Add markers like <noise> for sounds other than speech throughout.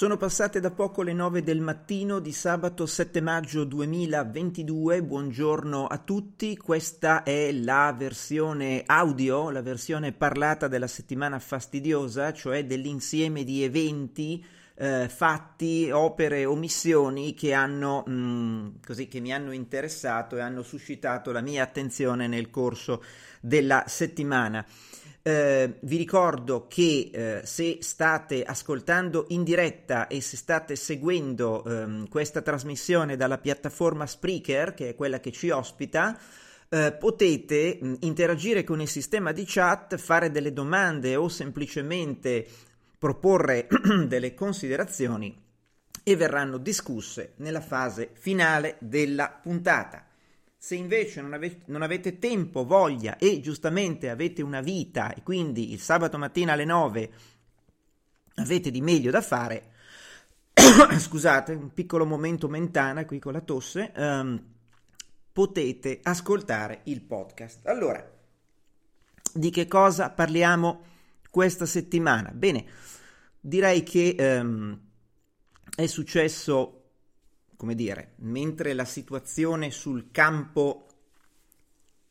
Sono passate da poco le 9 del mattino di sabato 7 maggio 2022. Buongiorno a tutti. Questa è la versione audio, la versione parlata della settimana fastidiosa, cioè dell'insieme di eventi, eh, fatti, opere o missioni che, hanno, mh, così, che mi hanno interessato e hanno suscitato la mia attenzione nel corso della settimana. Eh, vi ricordo che eh, se state ascoltando in diretta e se state seguendo ehm, questa trasmissione dalla piattaforma Spreaker, che è quella che ci ospita, eh, potete mh, interagire con il sistema di chat, fare delle domande o semplicemente proporre <clears throat> delle considerazioni e verranno discusse nella fase finale della puntata. Se invece non, ave- non, avete tempo, voglia e giustamente avete una vita e quindi il sabato mattina alle 9 avete di meglio da fare, <coughs> scusate, un piccolo momento mentana qui con la tosse, um, potete ascoltare il podcast. Allora, di che cosa parliamo questa settimana? Bene, direi che um, è successo come dire, mentre la situazione sul campo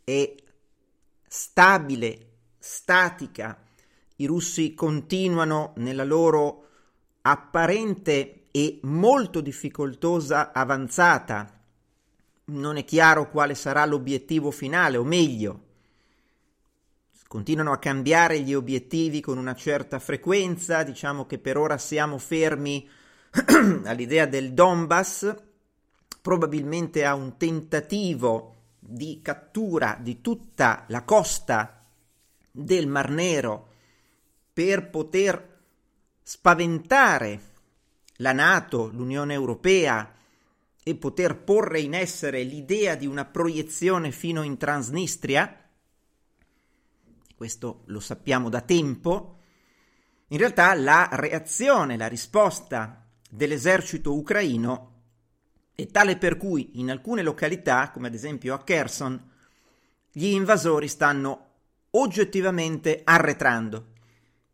è stabile, statica, i russi continuano nella loro apparente e molto difficoltosa avanzata. Non è chiaro quale sarà l'obiettivo finale, o meglio, continuano a cambiare gli obiettivi con una certa frequenza, diciamo che per ora siamo fermi <clears throat> all'idea del Donbass, probabilmente a un tentativo di cattura di tutta la costa del Mar Nero per poter spaventare la Nato, l'Unione Europea e poter porre in essere l'idea di una proiezione fino in Transnistria, questo lo sappiamo da tempo, in realtà la reazione, la risposta dell'esercito ucraino è tale per cui in alcune località, come ad esempio a Kherson, gli invasori stanno oggettivamente arretrando.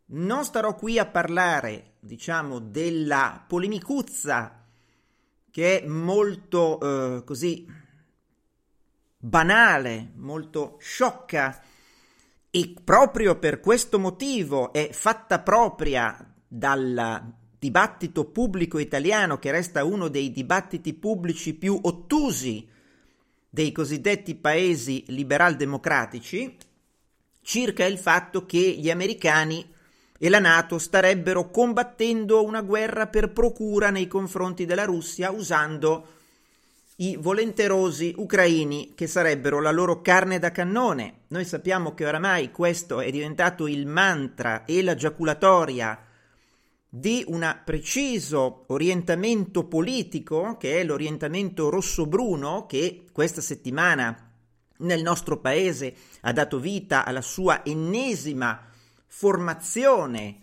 Non starò qui a parlare, diciamo, della polemicuzza che è molto eh, così banale, molto sciocca e proprio per questo motivo è fatta propria dal dibattito pubblico italiano, che resta uno dei dibattiti pubblici più ottusi dei cosiddetti paesi liberal-democratici, circa il fatto che gli americani e la Nato starebbero combattendo una guerra per procura nei confronti della Russia usando i volenterosi ucraini che sarebbero la loro carne da cannone. Noi sappiamo che oramai questo è diventato il mantra e la giaculatoria di un preciso orientamento politico, che è l'orientamento rosso-bruno, che questa settimana nel nostro paese ha dato vita alla sua ennesima formazione,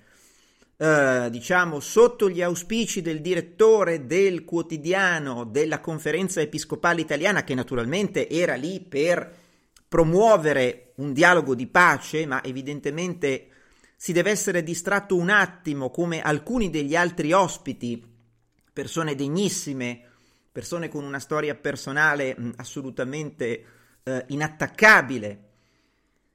eh, diciamo, sotto gli auspici del direttore del quotidiano della conferenza episcopale italiana, che naturalmente era lì per promuovere un dialogo di pace, ma evidentemente si deve essere distratto un attimo come alcuni degli altri ospiti, persone degnissime, persone con una storia personale mh, assolutamente eh, inattaccabile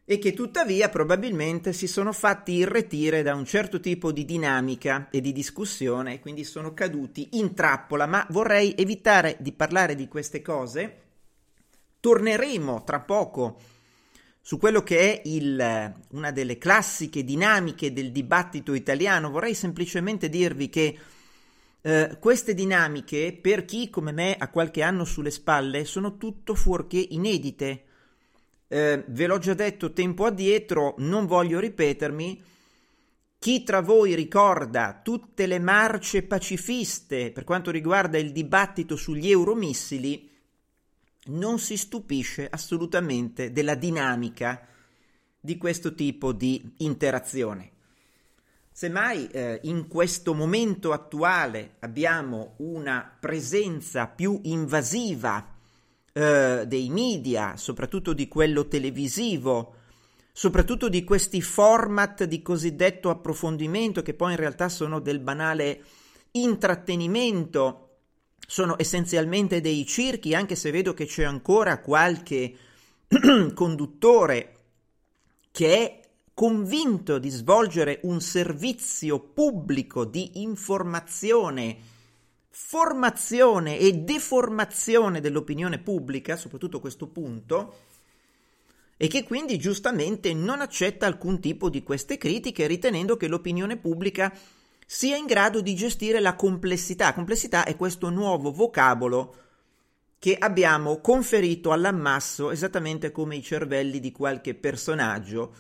e che tuttavia probabilmente si sono fatti irretire da un certo tipo di dinamica e di discussione e quindi sono caduti in trappola, ma vorrei evitare di parlare di queste cose. Torneremo tra poco su quello che è il, una delle classiche dinamiche del dibattito italiano. Vorrei semplicemente dirvi che eh, queste dinamiche, per chi come me ha qualche anno sulle spalle, sono tutto fuorché inedite eh, ve l'ho già detto tempo addietro, non voglio ripetermi. Chi tra voi ricorda tutte le marce pacifiste per quanto riguarda il dibattito sugli euromissili, non si stupisce assolutamente della dinamica di questo tipo di interazione. Semmai eh, in questo momento attuale abbiamo una presenza più invasiva eh, dei media, soprattutto di quello televisivo, soprattutto di questi format di cosiddetto approfondimento che poi in realtà sono del banale intrattenimento, sono essenzialmente dei circhi, anche se vedo che c'è ancora qualche <clears throat> conduttore che è convinto di svolgere un servizio pubblico di informazione formazione e deformazione dell'opinione pubblica, soprattutto questo punto, e che quindi giustamente non accetta alcun tipo di queste critiche, ritenendo che l'opinione pubblica sia in grado di gestire la complessità. Complessità è questo nuovo vocabolo che abbiamo conferito all'ammasso esattamente come i cervelli di qualche personaggio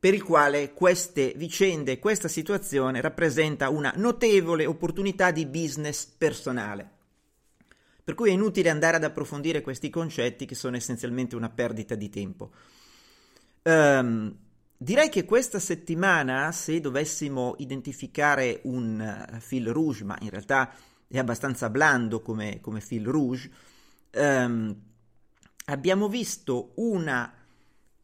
per il quale queste vicende, questa situazione rappresenta una notevole opportunità di business personale. Per cui è inutile andare ad approfondire questi concetti che sono essenzialmente una perdita di tempo. Um, direi che questa settimana, se dovessimo identificare un uh, fil rouge, ma in realtà è abbastanza blando come, come fil rouge, um, abbiamo visto una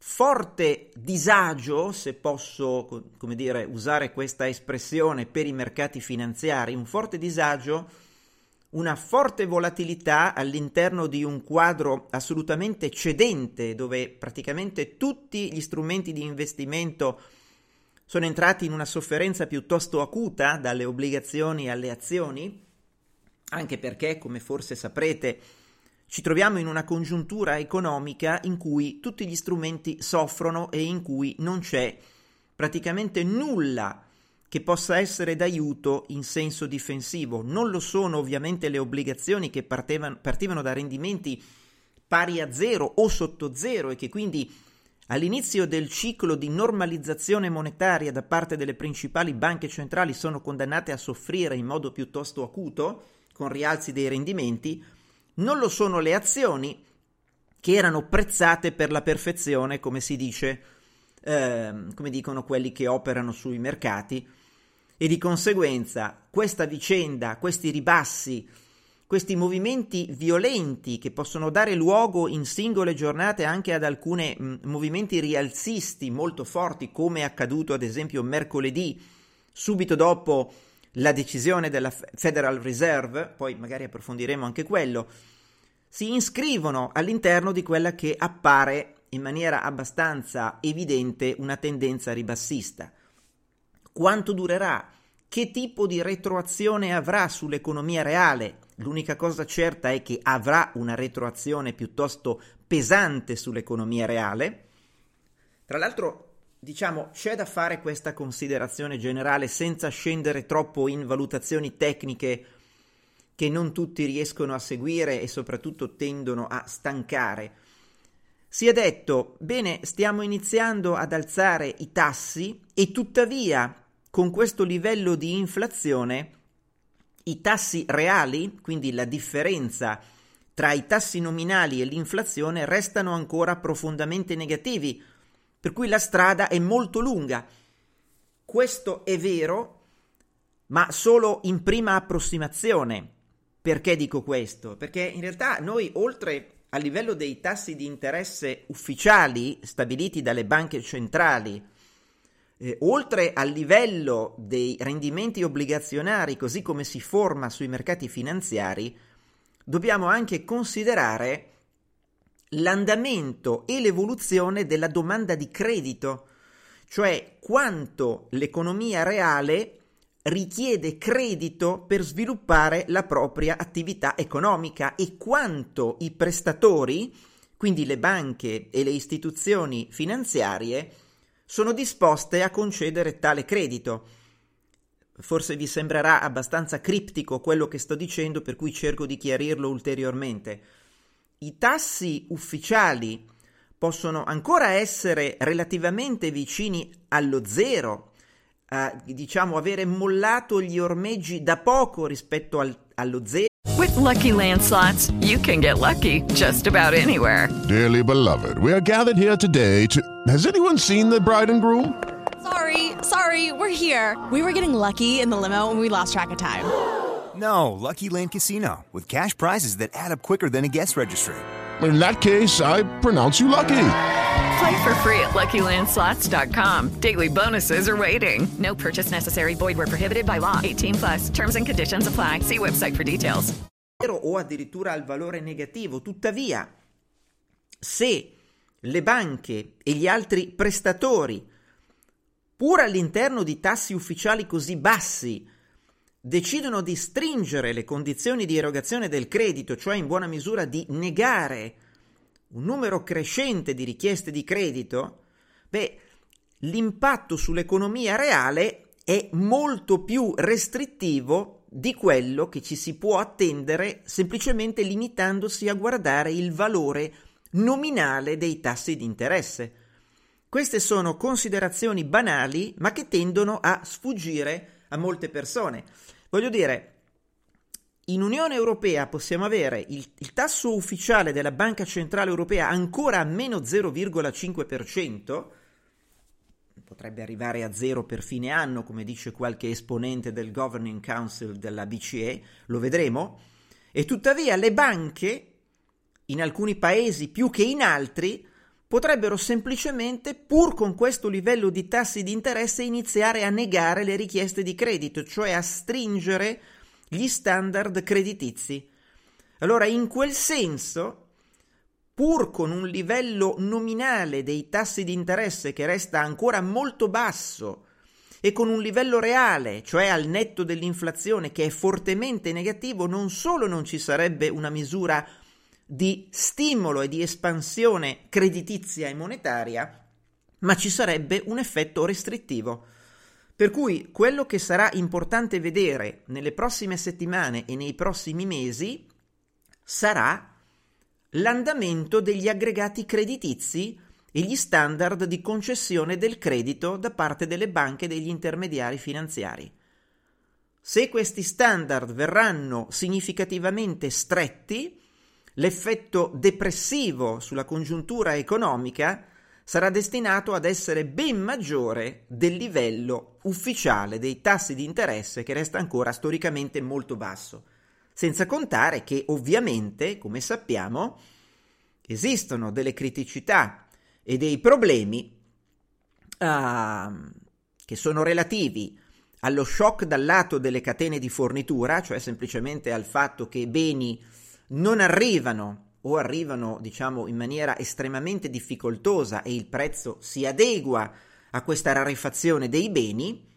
forte disagio, se posso come dire, usare questa espressione per i mercati finanziari, un forte disagio, una forte volatilità all'interno di un quadro assolutamente cedente dove praticamente tutti gli strumenti di investimento sono entrati in una sofferenza piuttosto acuta dalle obbligazioni alle azioni, anche perché, come forse saprete, ci troviamo in una congiuntura economica in cui tutti gli strumenti soffrono e in cui non c'è praticamente nulla che possa essere d'aiuto in senso difensivo. Non lo sono ovviamente le obbligazioni che partevano, partivano da rendimenti pari a zero o sotto zero e che quindi all'inizio del ciclo di normalizzazione monetaria da parte delle principali banche centrali sono condannate a soffrire in modo piuttosto acuto con rialzi dei rendimenti, non lo sono le azioni che erano prezzate per la perfezione, come si dice, eh, come dicono quelli che operano sui mercati, e di conseguenza questa vicenda, questi ribassi, questi movimenti violenti che possono dare luogo in singole giornate anche ad alcuni movimenti rialzisti molto forti, come è accaduto ad esempio mercoledì, subito dopo la decisione della Federal Reserve, poi magari approfondiremo anche quello, si iscrivono all'interno di quella che appare in maniera abbastanza evidente una tendenza ribassista. Quanto durerà? Che tipo di retroazione avrà sull'economia reale? L'unica cosa certa è che avrà una retroazione piuttosto pesante sull'economia reale. Tra l'altro, diciamo, c'è da fare questa considerazione generale senza scendere troppo in valutazioni tecniche che non tutti riescono a seguire e soprattutto tendono a stancare. Si è detto, bene, stiamo iniziando ad alzare i tassi e tuttavia con questo livello di inflazione i tassi reali, quindi la differenza tra i tassi nominali e l'inflazione restano ancora profondamente negativi, per cui la strada è molto lunga. Questo è vero, ma solo in prima approssimazione. Perché dico questo? Perché in realtà noi oltre a livello dei tassi di interesse ufficiali stabiliti dalle banche centrali, eh, oltre al livello dei rendimenti obbligazionari così come si forma sui mercati finanziari, dobbiamo anche considerare l'andamento e l'evoluzione della domanda di credito, cioè quanto l'economia reale richiede credito per sviluppare la propria attività economica e quanto i prestatori, quindi le banche e le istituzioni finanziarie, sono disposte a concedere tale credito. Forse vi sembrerà abbastanza criptico quello che sto dicendo, per cui cerco di chiarirlo ulteriormente. I tassi ufficiali possono ancora essere relativamente vicini allo zero, eh, diciamo avere mollato gli ormeggi da poco rispetto al, allo zero. With lucky landslots, you can get lucky just about anywhere. Dearly beloved, we are gathered here today to. Has anyone seen the bride and groom? Sorry, sorry, we're here. We were getting lucky in the limo and we lost track of time. No, Lucky Land Casino, with cash prizes that add up quicker than a guest registry. In that case, I pronounce you lucky. Play for free at LuckyLandSlots.com. Daily bonuses are waiting. No purchase necessary. Void where prohibited by law. 18 plus. Terms and conditions apply. See website for details. o addirittura al valore negativo. Tuttavia, se le banche e gli altri prestatori, pur all'interno di tassi ufficiali così bassi, decidono di stringere le condizioni di erogazione del credito, cioè in buona misura di negare un numero crescente di richieste di credito, beh, l'impatto sull'economia reale è molto più restrittivo di quello che ci si può attendere semplicemente limitandosi a guardare il valore nominale dei tassi di interesse. Queste sono considerazioni banali, ma che tendono a sfuggire a molte persone. Voglio dire, in Unione Europea possiamo avere il, il, tasso ufficiale della Banca Centrale Europea ancora a meno 0,5%, potrebbe arrivare a zero per fine anno, come dice qualche esponente del Governing Council della BCE, lo vedremo, e tuttavia le banche, in alcuni paesi più che in altri, potrebbero semplicemente, pur con questo livello di tassi di interesse, iniziare a negare le richieste di credito, cioè a stringere gli standard creditizi. Allora, in quel senso, pur con un livello nominale dei tassi di interesse che resta ancora molto basso e con un livello reale, cioè al netto dell'inflazione, che è fortemente negativo, non solo non ci sarebbe una misura di stimolo e di espansione creditizia e monetaria, ma ci sarebbe un effetto restrittivo. Per cui quello che sarà importante vedere nelle prossime settimane e nei prossimi mesi sarà l'andamento degli aggregati creditizi e gli standard di concessione del credito da parte delle banche e degli intermediari finanziari. Se questi standard verranno significativamente stretti, l'effetto depressivo sulla congiuntura economica sarà destinato ad essere ben maggiore del livello ufficiale dei tassi di interesse che resta ancora storicamente molto basso. Senza contare che ovviamente, come sappiamo, esistono delle criticità e dei problemi uh, che sono relativi allo shock dal lato delle catene di fornitura, cioè semplicemente al fatto che beni non arrivano o arrivano, diciamo, in maniera estremamente difficoltosa e il prezzo si adegua a questa rarefazione dei beni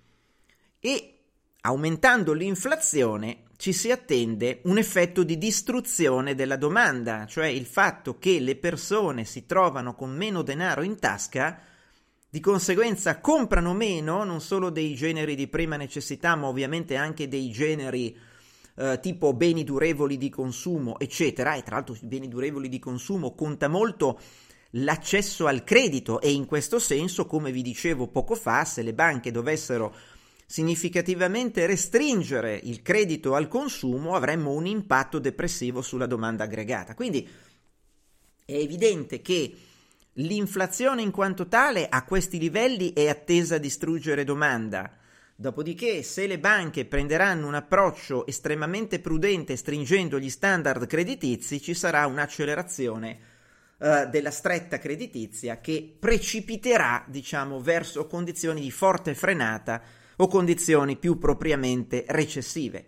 e aumentando l'inflazione ci si attende un effetto di distruzione della domanda, cioè il fatto che le persone si trovano con meno denaro in tasca, di conseguenza comprano meno non solo dei generi di prima necessità, ma ovviamente anche dei generi eh, tipo beni durevoli di consumo, eccetera, e tra l'altro i beni durevoli di consumo conta molto l'accesso al credito e in questo senso, come vi dicevo poco fa, se le banche dovessero significativamente restringere il credito al consumo, avremmo un impatto depressivo sulla domanda aggregata. Quindi è evidente che l'inflazione in quanto tale a questi livelli è attesa a distruggere domanda. Dopodiché, se le banche prenderanno un approccio estremamente prudente stringendo gli standard creditizi, ci sarà un'accelerazione eh, della stretta creditizia che precipiterà, diciamo, verso condizioni di forte frenata o condizioni più propriamente recessive.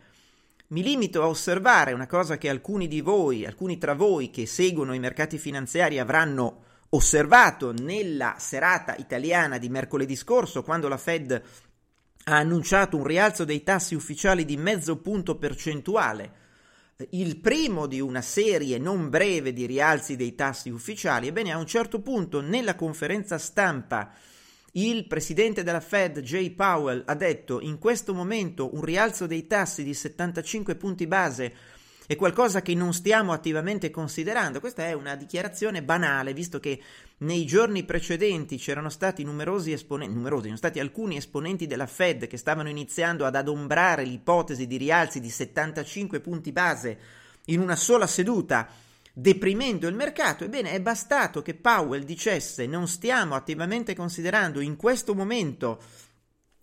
Mi limito a osservare una cosa che alcuni di voi, alcuni tra voi che seguono i mercati finanziari avranno osservato nella serata italiana di mercoledì scorso, quando la Fed ha annunciato un rialzo dei tassi ufficiali di mezzo punto percentuale, il primo di una serie non breve di rialzi dei tassi ufficiali. Ebbene, a un certo punto nella conferenza stampa il presidente della Fed, Jay Powell, ha detto in questo momento un rialzo dei tassi di 75 punti base è qualcosa che non stiamo attivamente considerando. Questa è una dichiarazione banale, visto che nei giorni precedenti c'erano stati numerosi esponenti, numerosi, sono stati alcuni esponenti della Fed che stavano iniziando ad adombrare l'ipotesi di rialzi di 75 punti base in una sola seduta deprimendo il mercato, ebbene è bastato che Powell dicesse non stiamo attivamente considerando in questo momento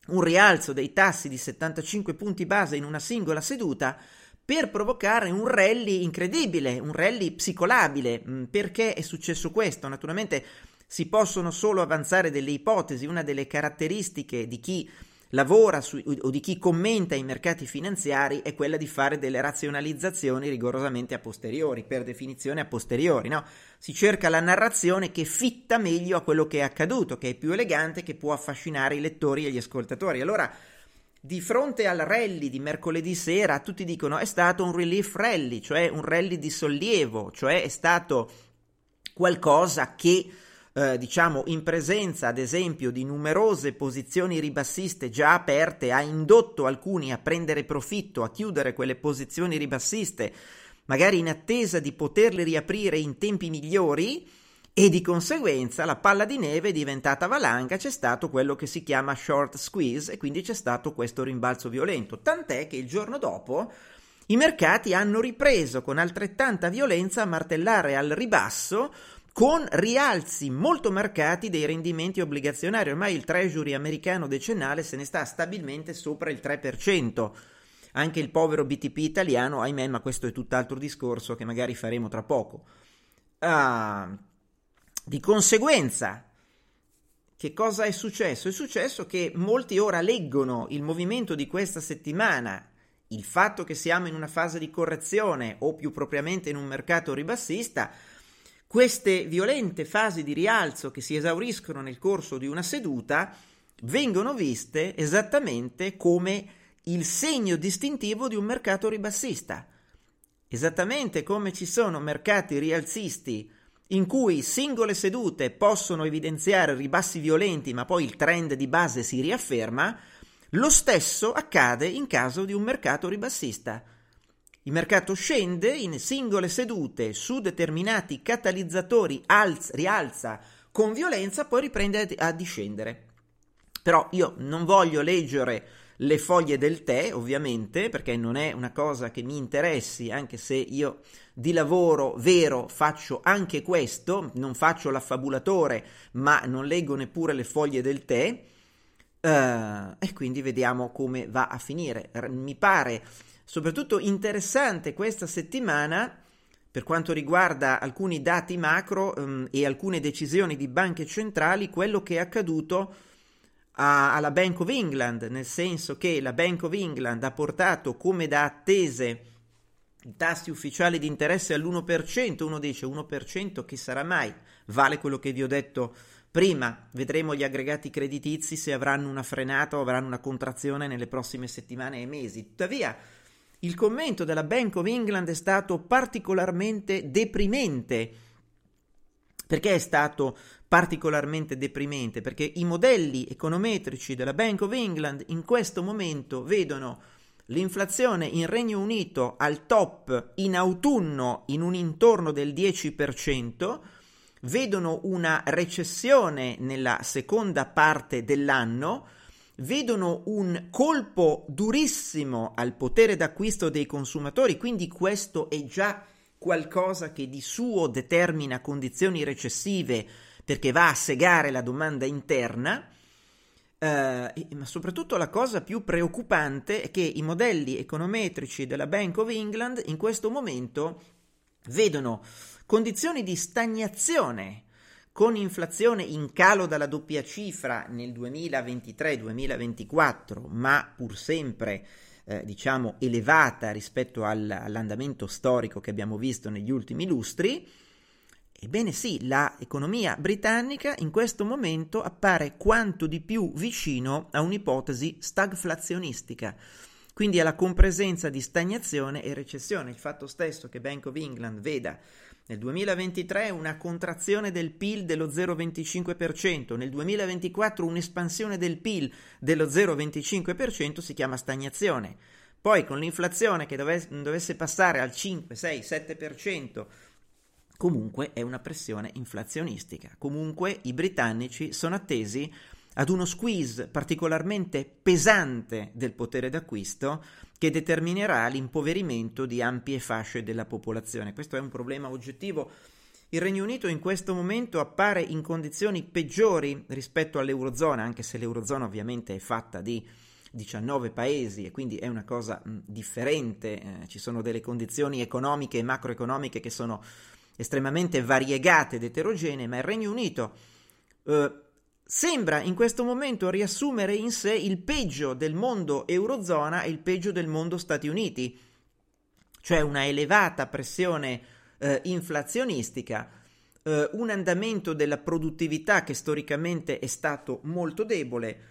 un rialzo dei tassi di 75 punti base in una singola seduta per provocare un rally incredibile, un rally psicolabile. Mm, perché è successo questo? Naturalmente si possono solo avanzare delle ipotesi, una delle caratteristiche di chi lavora su, o di chi commenta i mercati finanziari è quella di fare delle razionalizzazioni rigorosamente a posteriori, per definizione a posteriori. No? Si cerca la narrazione che fitta meglio a quello che è accaduto, che è più elegante, che può affascinare i lettori e gli ascoltatori. Allora, di fronte al rally di mercoledì sera, tutti dicono è stato un relief rally, cioè un rally di sollievo, cioè è stato qualcosa che eh, diciamo in presenza ad esempio di numerose posizioni ribassiste già aperte ha indotto alcuni a prendere profitto, a chiudere quelle posizioni ribassiste, magari in attesa di poterle riaprire in tempi migliori e di conseguenza la palla di neve è diventata valanga, c'è stato quello che si chiama short squeeze e quindi c'è stato questo rimbalzo violento, tant'è che il giorno dopo i mercati hanno ripreso con altrettanta violenza a martellare al ribasso con rialzi molto marcati dei rendimenti obbligazionari. Ormai il treasury americano decennale se ne sta stabilmente sopra il 3%. Anche il povero BTP italiano, ahimè, ma questo è tutt'altro discorso che magari faremo tra poco. Ah, di conseguenza, che cosa è successo? È successo che molti ora leggono il movimento di questa settimana, il fatto che siamo in una fase di correzione o più propriamente in un mercato ribassista, queste violente fasi di rialzo che si esauriscono nel corso di una seduta vengono viste esattamente come il segno distintivo di un mercato ribassista. Esattamente come ci sono mercati rialzisti in cui singole sedute possono evidenziare ribassi violenti ma poi il trend di base si riafferma, lo stesso accade in caso di un mercato ribassista. Il mercato scende in singole sedute su determinati catalizzatori, alza, rialza con violenza, poi riprende a discendere. Però io non voglio leggere le foglie del tè, ovviamente, perché non è una cosa che mi interessi, anche se io di lavoro vero faccio anche questo, non faccio l'affabulatore, ma non leggo neppure le foglie del tè. Uh, e quindi vediamo come va a finire. Mi pare soprattutto interessante questa settimana per quanto riguarda alcuni dati macro um, e alcune decisioni di banche centrali, quello che è accaduto a, alla Bank of England, nel senso che la Bank of England ha portato come da attese i tassi ufficiali di interesse all'1%, uno dice 1% che sarà mai, vale quello che vi ho detto prima, vedremo gli aggregati creditizi se avranno una frenata o avranno una contrazione nelle prossime settimane e mesi. Tuttavia, il commento della Bank of England è stato particolarmente deprimente. Perché è stato particolarmente deprimente? Perché i modelli econometrici della Bank of England in questo momento vedono l'inflazione in Regno Unito al top in autunno in un intorno del 10%, vedono una recessione nella seconda parte dell'anno, vedono un colpo durissimo al potere d'acquisto dei consumatori, quindi questo è già qualcosa che di suo determina condizioni recessive perché va a segare la domanda interna. Uh, ma soprattutto la cosa più preoccupante è che i modelli econometrici della Bank of England in questo momento vedono condizioni di stagnazione con inflazione in calo dalla doppia cifra nel 2023-2024, ma pur sempre eh, diciamo elevata rispetto al, all'andamento storico che abbiamo visto negli ultimi lustri, ebbene sì, l'economia britannica in questo momento appare quanto di più vicino a un'ipotesi stagflazionistica, quindi alla compresenza di stagnazione e recessione. Il fatto stesso che Bank of England veda nel 2023 una contrazione del PIL dello 0,25%, nel 2024 un'espansione del PIL dello 0,25% si chiama stagnazione. Poi con l'inflazione che dovesse, passare al 5, 6, 7%, comunque è una pressione inflazionistica. Comunque i britannici sono attesi ad uno squeeze particolarmente pesante del potere d'acquisto che determinerà l'impoverimento di ampie fasce della popolazione. Questo è un problema oggettivo. Il Regno Unito in questo momento appare in condizioni peggiori rispetto all'Eurozona, anche se l'Eurozona ovviamente è fatta di 19 paesi e quindi è una cosa mh, differente, eh, ci sono delle condizioni economiche e macroeconomiche che sono estremamente variegate ed eterogenee, ma il Regno Unito eh, sembra in questo momento riassumere in sé il peggio del mondo Eurozona e il peggio del mondo Stati Uniti, cioè una elevata pressione eh, inflazionistica, eh, un andamento della produttività che storicamente è stato molto debole,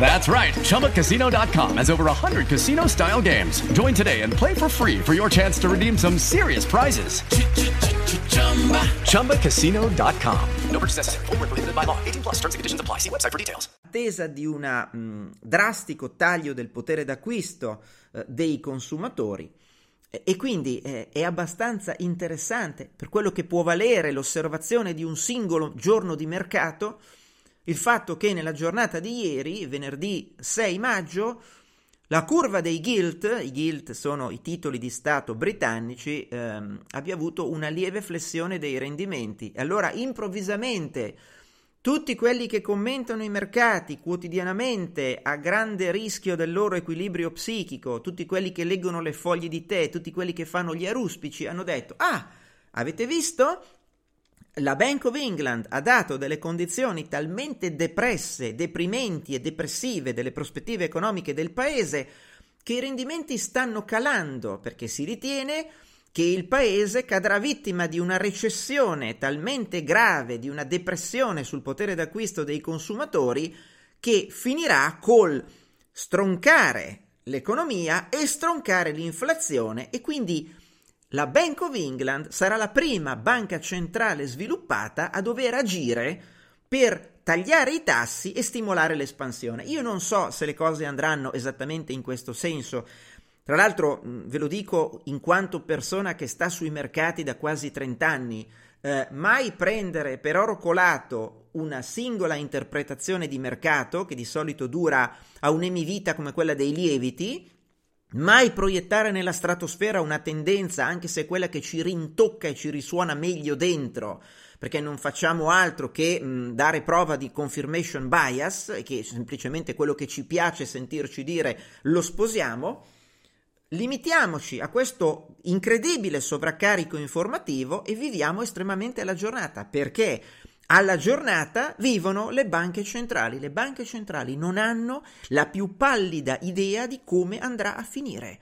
That's right. ChumbaCasino.com has over 100 casino style games. Join today and play for free for your chance to redeem some serious prizes. ChumbaCasino.com. No purchase necessary. Void where prohibited by law. 18 plus terms and conditions apply. See website for details. attesa di un drastico taglio del potere d'acquisto eh, dei consumatori. E, e quindi eh, è abbastanza interessante per quello che può valere l'osservazione di un singolo giorno di mercato il fatto che nella giornata di ieri, venerdì 6 maggio, la curva dei gilt, i gilt sono i titoli di Stato britannici, ehm, abbia avuto una lieve flessione dei rendimenti. Allora improvvisamente tutti quelli che commentano i mercati quotidianamente a grande rischio del loro equilibrio psichico, tutti quelli che leggono le foglie di tè, tutti quelli che fanno gli aruspici, hanno detto: Ah, avete visto? La Bank of England ha dato delle condizioni talmente depresse, deprimenti e depressive delle prospettive economiche del paese che i rendimenti stanno calando perché si ritiene che il paese cadrà vittima di una recessione talmente grave, di una depressione sul potere d'acquisto dei consumatori che finirà col stroncare l'economia e stroncare l'inflazione e quindi la Bank of England sarà la prima banca centrale sviluppata a dover agire per tagliare i tassi e stimolare l'espansione. Io non so se le cose andranno esattamente in questo senso. Tra l'altro, ve lo dico in quanto persona che sta sui mercati da quasi 30 anni, eh, mai prendere per oro colato una singola interpretazione di mercato, che di solito dura a un'emivita come quella dei lieviti, Mai proiettare nella stratosfera una tendenza, anche se quella che ci rintocca e ci risuona meglio dentro, perché non facciamo altro che mh, dare prova di confirmation bias, che è semplicemente quello che ci piace sentirci dire lo sposiamo. Limitiamoci a questo incredibile sovraccarico informativo e viviamo estremamente la giornata, perché alla giornata vivono le banche centrali. Le banche centrali non hanno la più pallida idea di come andrà a finire.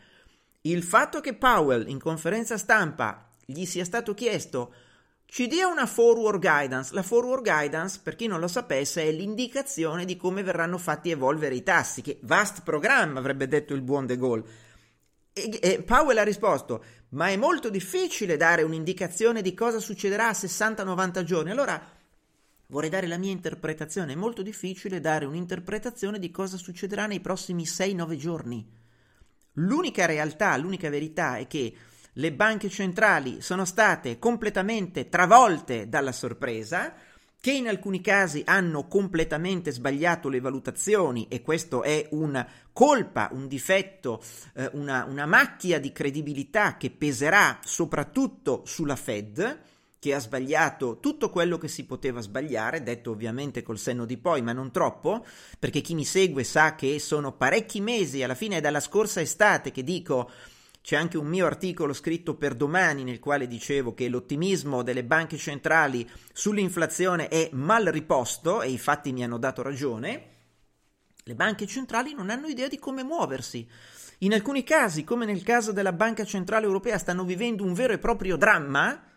Il fatto che Powell in conferenza stampa gli sia stato chiesto ci dia una forward guidance. La forward guidance, per chi non lo sapesse, è l'indicazione di come verranno fatti evolvere i tassi, che vast programma avrebbe detto il buon De Gaulle. E, e Powell ha risposto, ma è molto difficile dare un'indicazione di cosa succederà a 60-90 giorni. Allora vorrei dare la mia interpretazione, è molto difficile dare un'interpretazione di cosa succederà nei prossimi 6-9 giorni. L'unica realtà, l'unica verità è che le banche centrali sono state completamente travolte dalla sorpresa, che in alcuni casi hanno completamente sbagliato le valutazioni e questo è una colpa, un difetto, eh, una, una macchia di credibilità che peserà soprattutto sulla Fed, che ha sbagliato tutto quello che si poteva sbagliare, detto ovviamente col senno di poi, ma non troppo, perché chi mi segue sa che sono parecchi mesi, alla fine è dalla scorsa estate che dico c'è anche un mio articolo scritto per domani nel quale dicevo che l'ottimismo delle banche centrali sull'inflazione è mal riposto e i fatti mi hanno dato ragione. Le banche centrali non hanno idea di come muoversi. In alcuni casi, come nel caso della Banca Centrale Europea, stanno vivendo un vero e proprio dramma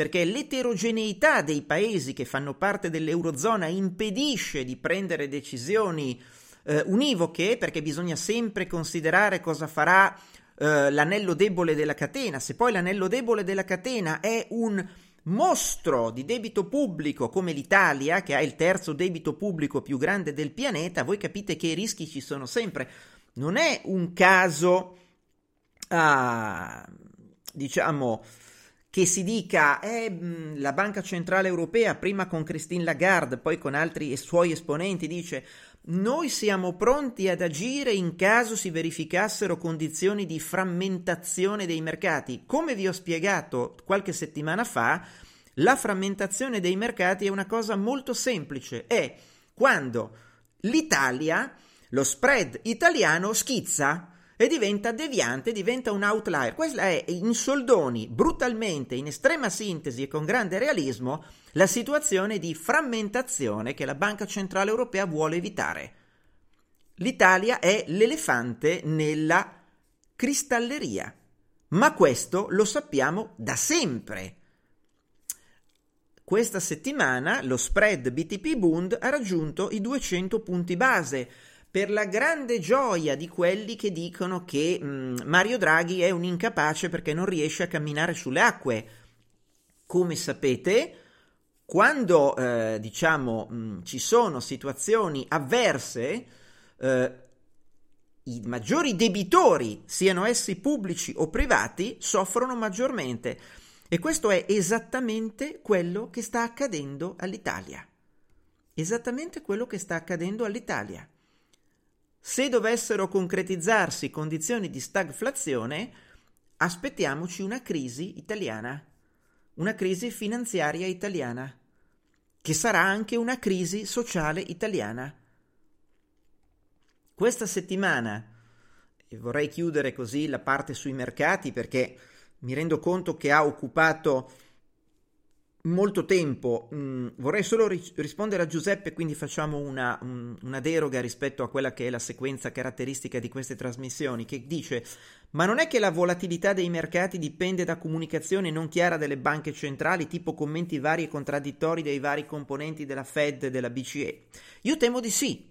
perché l'eterogeneità dei paesi che fanno parte dell'Eurozona impedisce di prendere decisioni eh, univoche perché bisogna sempre considerare cosa farà eh, l'anello debole della catena, se poi l'anello debole della catena è un mostro di debito pubblico come l'Italia, che ha il terzo debito pubblico più grande del pianeta, voi capite che i rischi ci sono sempre. Non è un caso, ah, diciamo, che si dica eh, la Banca Centrale Europea, prima con Christine Lagarde, poi con altri suoi esponenti, dice noi siamo pronti ad agire in caso si verificassero condizioni di frammentazione dei mercati. Come vi ho spiegato qualche settimana fa, la frammentazione dei mercati è una cosa molto semplice. È quando l'Italia, lo spread italiano schizza e diventa deviante, diventa un outlier. Questa è in soldoni, brutalmente, in estrema sintesi e con grande realismo, la situazione di frammentazione che la Banca Centrale Europea vuole evitare. L'Italia è l'elefante nella cristalleria, ma questo lo sappiamo da sempre. Questa settimana lo spread BTP Bund ha raggiunto i 200 punti base, per la grande gioia di quelli che dicono che mh, mm, Mario Draghi è un incapace perché non riesce a camminare sulle acque. Come sapete, quando eh, diciamo mh, mm, ci sono situazioni avverse, eh, i maggiori debitori, siano essi pubblici o privati, soffrono maggiormente. E questo è esattamente quello che sta accadendo all'Italia. Esattamente quello che sta accadendo all'Italia. Se dovessero concretizzarsi condizioni di stagflazione, aspettiamoci una crisi italiana, una crisi finanziaria italiana, che sarà anche una crisi sociale italiana. Questa settimana, e vorrei chiudere così la parte sui mercati perché mi rendo conto che ha occupato molto tempo. Mm, vorrei solo ri- rispondere a Giuseppe, quindi facciamo una, un, una, deroga rispetto a quella che è la sequenza caratteristica di queste trasmissioni, che dice: Ma non è che la volatilità dei mercati dipende da comunicazione non chiara delle banche centrali, tipo commenti vari e contraddittori dei vari componenti della Fed e della BCE? Io temo di sì.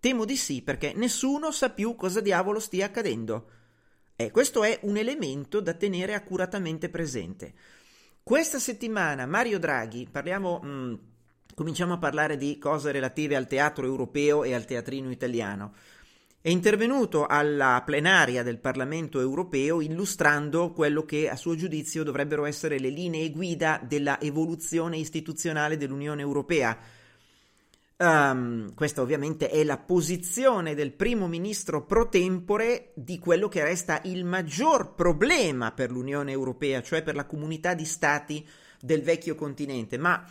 Temo di sì, perché nessuno sa più cosa diavolo stia accadendo. E questo è un elemento da tenere accuratamente presente. Questa settimana Mario Draghi, parliamo, mm, cominciamo a parlare di cose relative al teatro europeo e al teatrino italiano. È intervenuto alla plenaria del Parlamento europeo illustrando quello che a suo giudizio dovrebbero essere le linee guida della evoluzione istituzionale dell'Unione Europea Um, questa ovviamente è la posizione del primo ministro pro tempore di quello che resta il maggior problema per l'Unione Europea, cioè per la comunità di stati del vecchio continente, ma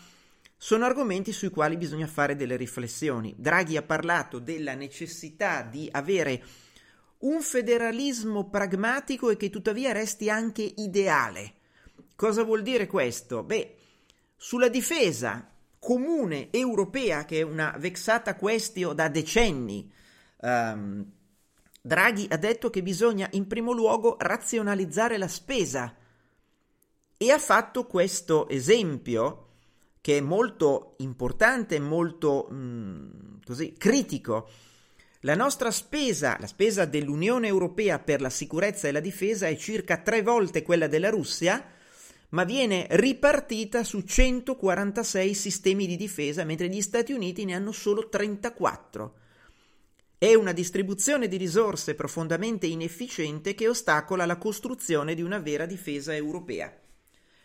sono argomenti sui quali bisogna fare delle riflessioni. Draghi ha parlato della necessità di avere un federalismo pragmatico e che tuttavia resti anche ideale. Cosa vuol dire questo? Beh, sulla difesa comune europea, che è una vexata questio da decenni. Um, Draghi ha detto che bisogna in primo luogo razionalizzare la spesa e ha fatto questo esempio che è molto importante, molto mh, mm, così, critico. La nostra spesa, la spesa dell'Unione Europea per la sicurezza e la difesa è circa tre volte quella della Russia, ma viene ripartita su 146 sistemi di difesa, mentre gli Stati Uniti ne hanno solo 34. È una distribuzione di risorse profondamente inefficiente che ostacola la costruzione di una vera difesa europea.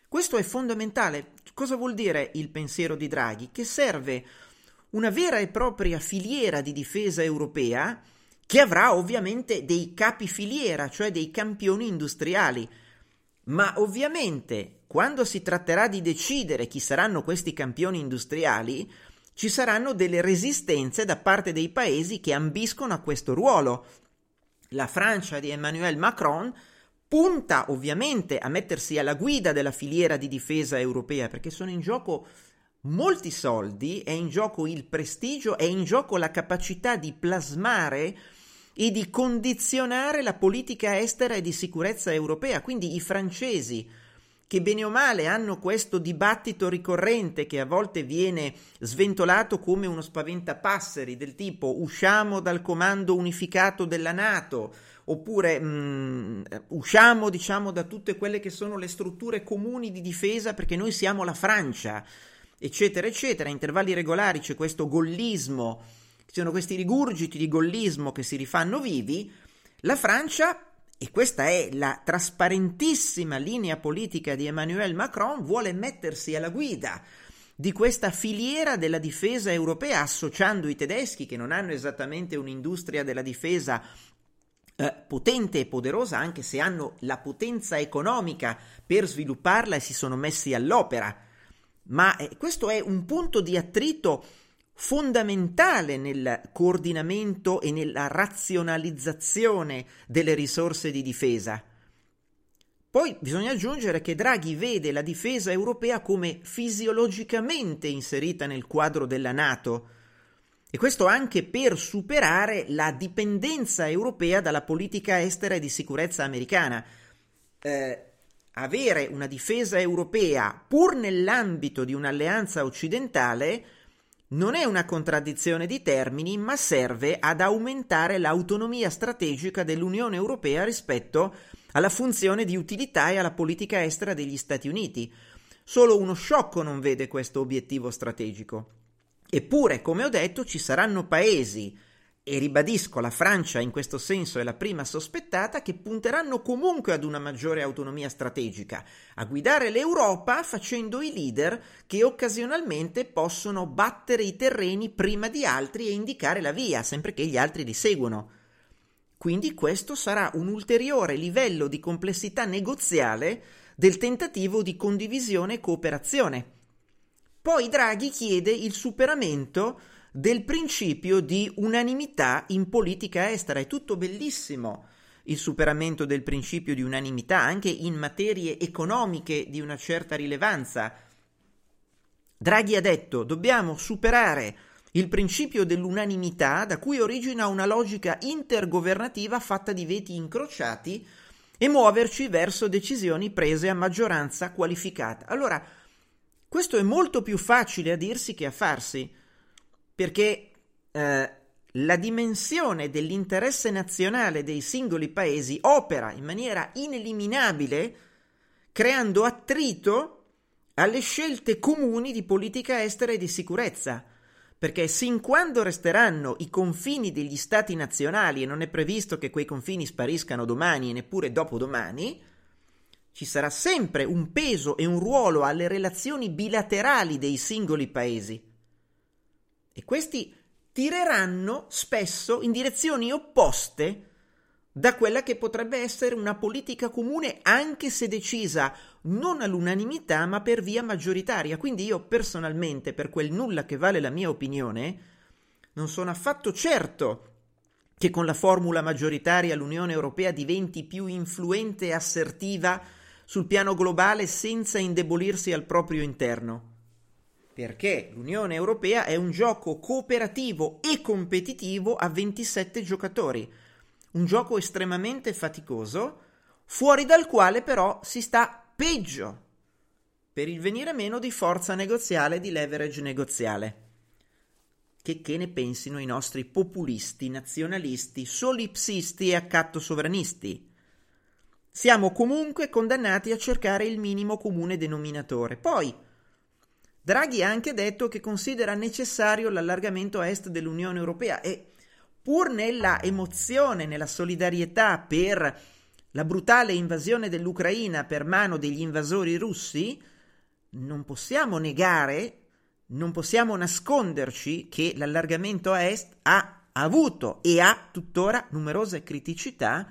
Questo è fondamentale. Cosa vuol dire il pensiero di Draghi? Che serve una vera e propria filiera di difesa europea che avrà ovviamente dei capi filiera, cioè dei campioni industriali. Ma ovviamente quando si tratterà di decidere chi saranno questi campioni industriali, ci saranno delle resistenze da parte dei paesi che ambiscono a questo ruolo. La Francia di Emmanuel Macron punta ovviamente a mettersi alla guida della filiera di difesa europea perché sono in gioco molti soldi, è in gioco il prestigio, è in gioco la capacità di plasmare e di condizionare la politica estera e di sicurezza europea. Quindi i francesi, che bene o male hanno questo dibattito ricorrente che a volte viene sventolato come uno spaventapasseri del tipo usciamo dal comando unificato della Nato, oppure mh, mm, usciamo diciamo da tutte quelle che sono le strutture comuni di difesa perché noi siamo la Francia eccetera eccetera a intervalli regolari c'è questo gollismo ci sono questi rigurgiti di gollismo che si rifanno vivi la Francia e questa è la trasparentissima linea politica di Emmanuel Macron vuole mettersi alla guida di questa filiera della difesa europea associando i tedeschi che non hanno esattamente un'industria della difesa eh, potente e poderosa anche se hanno la potenza economica per svilupparla e si sono messi all'opera. Ma eh, questo è un punto di attrito fondamentale nel coordinamento e nella razionalizzazione delle risorse di difesa. Poi bisogna aggiungere che Draghi vede la difesa europea come fisiologicamente inserita nel quadro della Nato, e questo anche per superare la dipendenza europea dalla politica estera e di sicurezza americana. Eh, avere una difesa europea pur nell'ambito di un'alleanza occidentale non è una contraddizione di termini, ma serve ad aumentare l'autonomia strategica dell'Unione Europea rispetto alla funzione di utilità e alla politica estera degli Stati Uniti. Solo uno sciocco non vede questo obiettivo strategico. Eppure, come ho detto, ci saranno paesi, e ribadisco, la Francia in questo senso è la prima sospettata, che punteranno comunque ad una maggiore autonomia strategica, a guidare l'Europa facendo i leader che occasionalmente possono battere i terreni prima di altri e indicare la via, sempre che gli altri li seguono. Quindi questo sarà un ulteriore livello di complessità negoziale del tentativo di condivisione e cooperazione. Poi Draghi chiede il superamento del principio di unanimità in politica estera. È tutto bellissimo il superamento del principio di unanimità anche in materie economiche di una certa rilevanza. Draghi ha detto dobbiamo superare il principio dell'unanimità da cui origina una logica intergovernativa fatta di veti incrociati e muoverci verso decisioni prese a maggioranza qualificata. Allora, questo è molto più facile a dirsi che a farsi, perché eh, la dimensione dell'interesse nazionale dei singoli paesi opera in maniera ineliminabile, creando attrito alle scelte comuni di politica estera e di sicurezza. Perché sin quando resteranno i confini degli stati nazionali e non è previsto che quei confini spariscano domani e neppure dopodomani, ci sarà sempre un peso e un ruolo alle relazioni bilaterali dei singoli paesi. E questi tireranno spesso in direzioni opposte da quella che potrebbe essere una politica comune anche se decisa non all'unanimità ma per via maggioritaria. Quindi io personalmente, per quel nulla che vale la mia opinione, non sono affatto certo che con la formula maggioritaria l'Unione Europea diventi più influente e assertiva sul piano globale senza indebolirsi al proprio interno. Perché l'Unione Europea è un gioco cooperativo e competitivo a 27 giocatori, un gioco estremamente faticoso, fuori dal quale però si sta peggio per il venire meno di forza negoziale, di leverage negoziale. Che, che ne pensino i nostri populisti, nazionalisti, solipsisti e accatto sovranisti? Siamo comunque condannati a cercare il minimo comune denominatore. Poi, Draghi ha anche detto che considera necessario l'allargamento a est dell'Unione Europea e pur nella emozione, nella solidarietà per la brutale invasione dell'Ucraina per mano degli invasori russi, non possiamo negare, non possiamo nasconderci che l'allargamento a est ha avuto e ha tuttora numerose criticità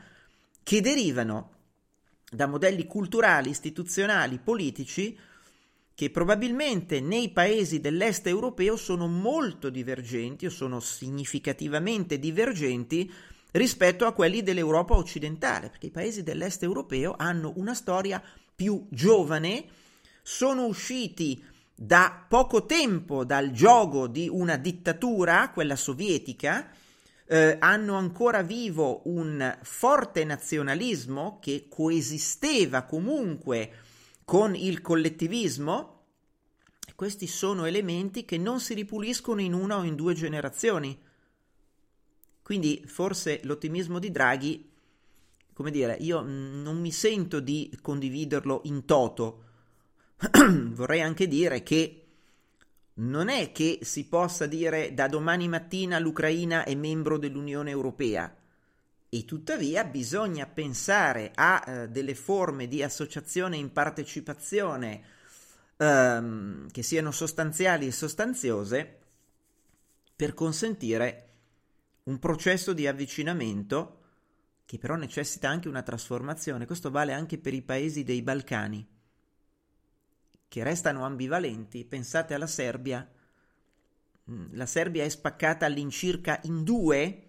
che derivano da modelli culturali, istituzionali, politici che probabilmente nei paesi dell'est europeo sono molto divergenti o sono significativamente divergenti rispetto a quelli dell'Europa occidentale, perché i paesi dell'est europeo hanno una storia più giovane, sono usciti da poco tempo dal gioco di una dittatura, quella sovietica, eh, hanno ancora vivo un forte nazionalismo che coesisteva comunque con il collettivismo, questi sono elementi che non si ripuliscono in una o in due generazioni. Quindi forse l'ottimismo di Draghi, come dire, io non mi sento di condividerlo in toto. <clears throat> Vorrei anche dire che non è che si possa dire da domani mattina l'Ucraina è membro dell'Unione Europea e tuttavia bisogna pensare a eh, delle forme di associazione in partecipazione ehm, che siano sostanziali e sostanziose per consentire un processo di avvicinamento che però necessita anche una trasformazione. Questo vale anche per i paesi dei Balcani, che restano ambivalenti. Pensate alla Serbia. Mm, la Serbia è spaccata all'incirca in due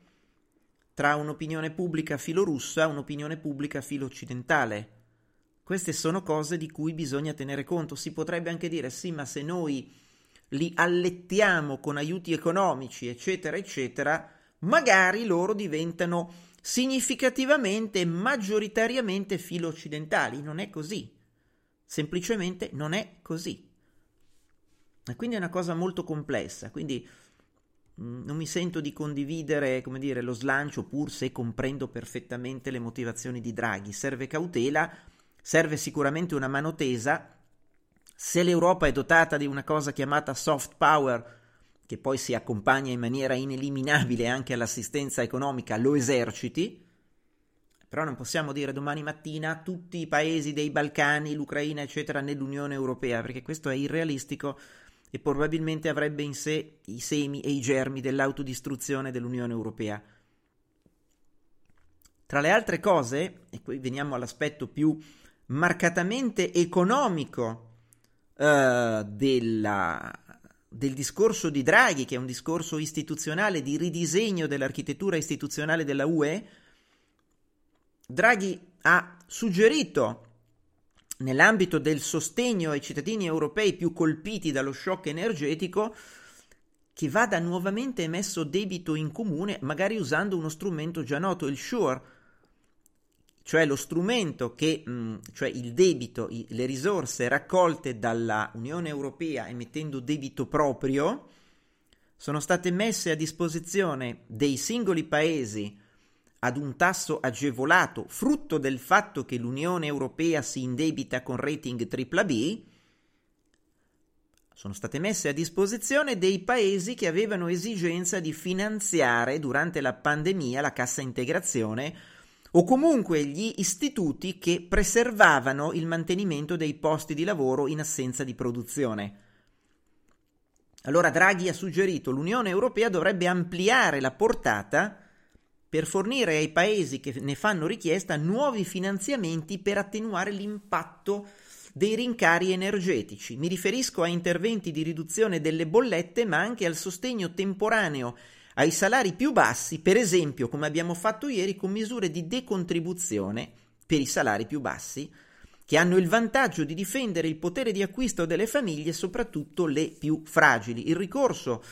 tra un'opinione pubblica filorussa e un'opinione pubblica filo-occidentale. Queste sono cose di cui bisogna tenere conto. Si potrebbe anche dire sì, ma se noi li allettiamo con aiuti economici, eccetera, eccetera, magari loro diventano significativamente e maggioritariamente filo-occidentali. Non è così. Semplicemente non è così. E quindi è una cosa molto complessa. Quindi non mi sento di condividere, dire, lo slancio, pur se comprendo perfettamente le motivazioni di Draghi. Serve cautela, serve sicuramente una mano tesa. Se l'Europa è dotata di una cosa chiamata soft power, che poi si accompagna in maniera ineliminabile anche all'assistenza economica, lo eserciti. Però non possiamo dire domani mattina tutti i paesi dei Balcani, l'Ucraina, eccetera, nell'Unione Europea, perché questo è irrealistico e probabilmente avrebbe in sé i semi e i germi dell'autodistruzione dell'Unione Europea. Tra le altre cose, e qui veniamo all'aspetto più marcatamente economico uh, della, del discorso di Draghi, che è un discorso istituzionale di ridisegno dell'architettura istituzionale della UE, Draghi ha suggerito nell'ambito del sostegno ai cittadini europei più colpiti dallo shock energetico che vada nuovamente emesso debito in comune, magari usando uno strumento già noto, il SURE, cioè lo strumento che, mm, cioè il debito, le risorse raccolte dalla Unione Europea emettendo debito proprio, sono state messe a disposizione dei singoli paesi ad un tasso agevolato, frutto del fatto che l'Unione Europea si indebita con rating AAA, sono state messe a disposizione dei paesi che avevano esigenza di finanziare durante la pandemia la cassa integrazione o comunque gli istituti che preservavano il mantenimento dei posti di lavoro in assenza di produzione. Allora Draghi ha suggerito l'Unione Europea dovrebbe ampliare la portata per fornire ai paesi che ne fanno richiesta nuovi finanziamenti per attenuare l'impatto dei rincari energetici. Mi riferisco a interventi di riduzione delle bollette, ma anche al sostegno temporaneo ai salari più bassi, per esempio, come abbiamo fatto ieri, con misure di decontribuzione per i salari più bassi, che hanno il vantaggio di difendere il potere di acquisto delle famiglie, soprattutto le più fragili. Il ricorso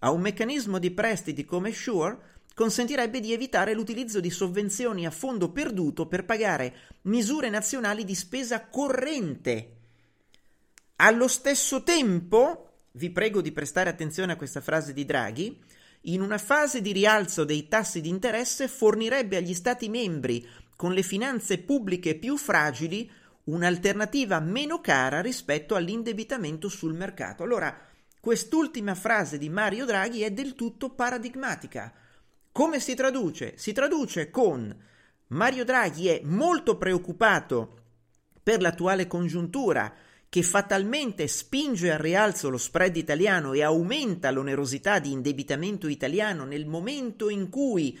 a un meccanismo di prestiti come Sure consentirebbe di evitare l'utilizzo di sovvenzioni a fondo perduto per pagare misure nazionali di spesa corrente. Allo stesso tempo, vi prego di prestare attenzione a questa frase di Draghi, in una fase di rialzo dei tassi di interesse fornirebbe agli Stati membri con le finanze pubbliche più fragili un'alternativa meno cara rispetto all'indebitamento sul mercato. Allora, quest'ultima frase di Mario Draghi è del tutto paradigmatica. Come si traduce? Si traduce con Mario Draghi è molto preoccupato per l'attuale congiuntura che fatalmente spinge al rialzo lo spread italiano e aumenta l'onerosità di indebitamento italiano nel momento in cui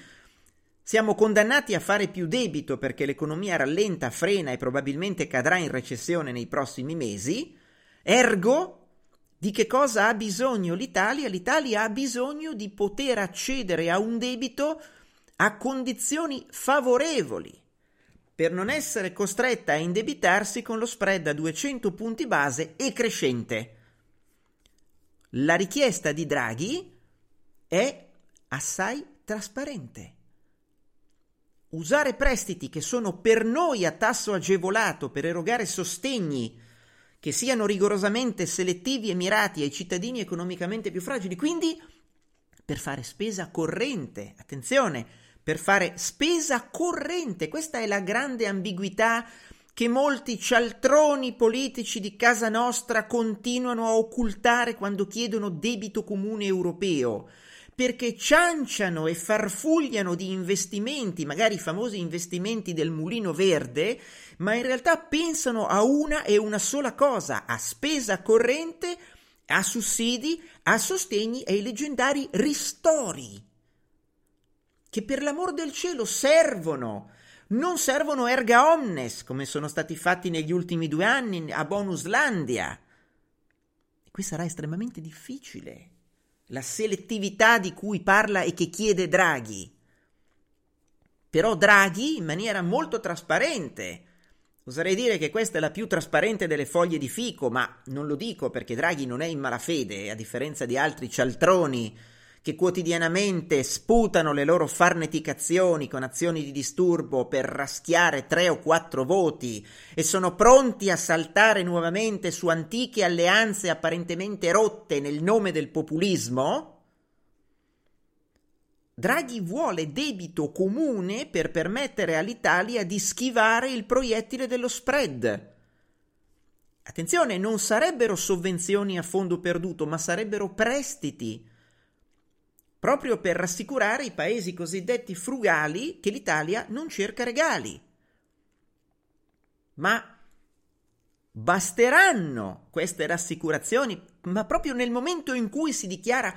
siamo condannati a fare più debito perché l'economia rallenta, frena e probabilmente cadrà in recessione nei prossimi mesi, ergo di che cosa ha bisogno l'Italia? L'Italia ha bisogno di poter accedere a un debito a condizioni favorevoli per non essere costretta a indebitarsi con lo spread a 200 punti base e crescente. La richiesta di Draghi è assai trasparente. Usare prestiti che sono per noi a tasso agevolato per erogare sostegni che siano rigorosamente selettivi e mirati ai cittadini economicamente più fragili, quindi per fare spesa corrente. Attenzione, per fare spesa corrente. Questa è la grande ambiguità che molti cialtroni politici di casa nostra continuano a occultare quando chiedono debito comune europeo, perché cianciano e farfugliano di investimenti, magari i famosi investimenti del mulino verde, ma in realtà pensano a una e una sola cosa, a spesa corrente, a sussidi, a sostegni e ai leggendari ristori che per l'amor del cielo servono. Non servono erga omnes, come sono stati fatti negli ultimi due anni a Bonuslandia. E qui sarà estremamente difficile. La selettività di cui parla e che chiede Draghi. Però Draghi, in maniera molto trasparente, oserei dire che questa è la più trasparente delle foglie di fico, ma non lo dico perché Draghi non è in malafede, a differenza di altri cialtroni che quotidianamente sputano le loro farneticazioni con azioni di disturbo per raschiare tre o quattro voti e sono pronti a saltare nuovamente su antiche alleanze apparentemente rotte nel nome del populismo, Draghi vuole debito comune per permettere all'Italia di schivare il proiettile dello spread. Attenzione, non sarebbero sovvenzioni a fondo perduto, ma sarebbero prestiti proprio per rassicurare i paesi cosiddetti frugali che l'Italia non cerca regali. Ma basteranno queste rassicurazioni, ma proprio nel momento in cui si dichiara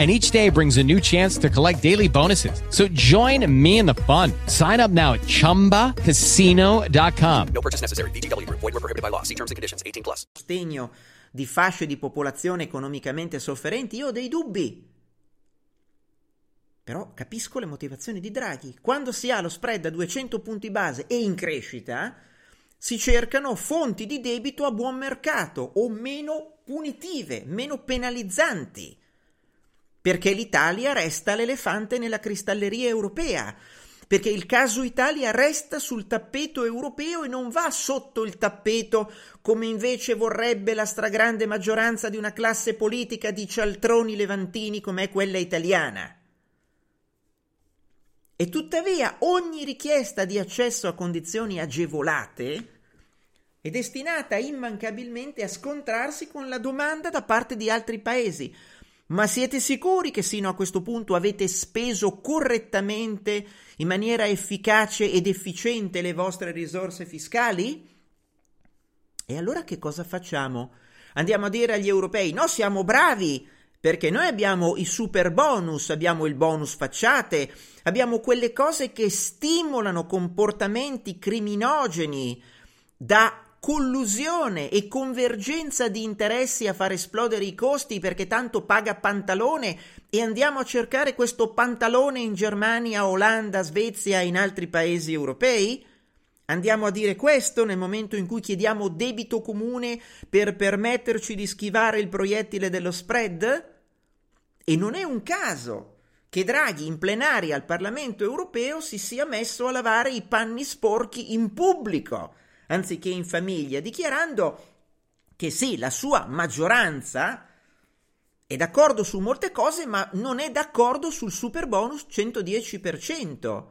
and each day brings a new chance to collect daily bonuses. So join me in the fun. Sign up now at ChumbaCasino.com. No purchase necessary. VGW. Void were prohibited by law. See terms and conditions. 18 plus. Sostegno di fasce di popolazione economicamente sofferenti, io ho dei dubbi. Però capisco le motivazioni di Draghi. Quando si ha lo spread a 200 punti base e in crescita, si cercano fonti di debito a buon mercato o meno punitive, meno penalizzanti perché l'Italia resta l'elefante nella cristalleria europea, perché il caso Italia resta sul tappeto europeo e non va sotto il tappeto come invece vorrebbe la stragrande maggioranza di una classe politica di cialtroni levantini come è quella italiana. E tuttavia ogni richiesta di accesso a condizioni agevolate è destinata immancabilmente a scontrarsi con la domanda da parte di altri paesi, ma siete sicuri che sino a questo punto avete speso correttamente, in maniera efficace ed efficiente le vostre risorse fiscali? E allora che cosa facciamo? Andiamo a dire agli europei: no, siamo bravi, Perché noi abbiamo i super bonus, abbiamo il bonus facciate, abbiamo quelle cose che stimolano comportamenti criminogeni da collusione e convergenza di interessi a far esplodere i costi perché tanto paga pantalone e andiamo a cercare questo pantalone in Germania, Olanda, Svezia e in altri paesi europei? Andiamo a dire questo nel momento in cui chiediamo debito comune per permetterci di schivare il proiettile dello spread? E non è un caso che Draghi in plenaria al Parlamento europeo si sia messo a lavare i panni sporchi in pubblico, anziché in famiglia, dichiarando che sì, la sua maggioranza è d'accordo su molte cose, ma non è d'accordo sul super bonus 110%.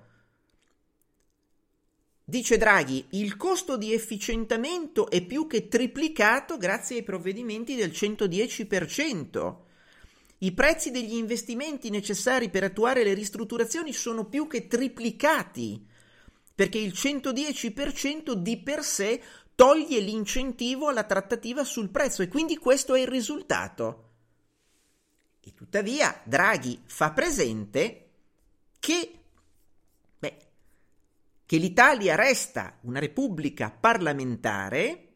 Dice Draghi, il costo di efficientamento è più che triplicato grazie ai provvedimenti del 110%. I prezzi degli investimenti necessari per attuare le ristrutturazioni sono più che triplicati, perché il 110% di per sé toglie l'incentivo alla trattativa sul prezzo e quindi questo è il risultato. E tuttavia Draghi fa presente che che l'Italia resta una repubblica parlamentare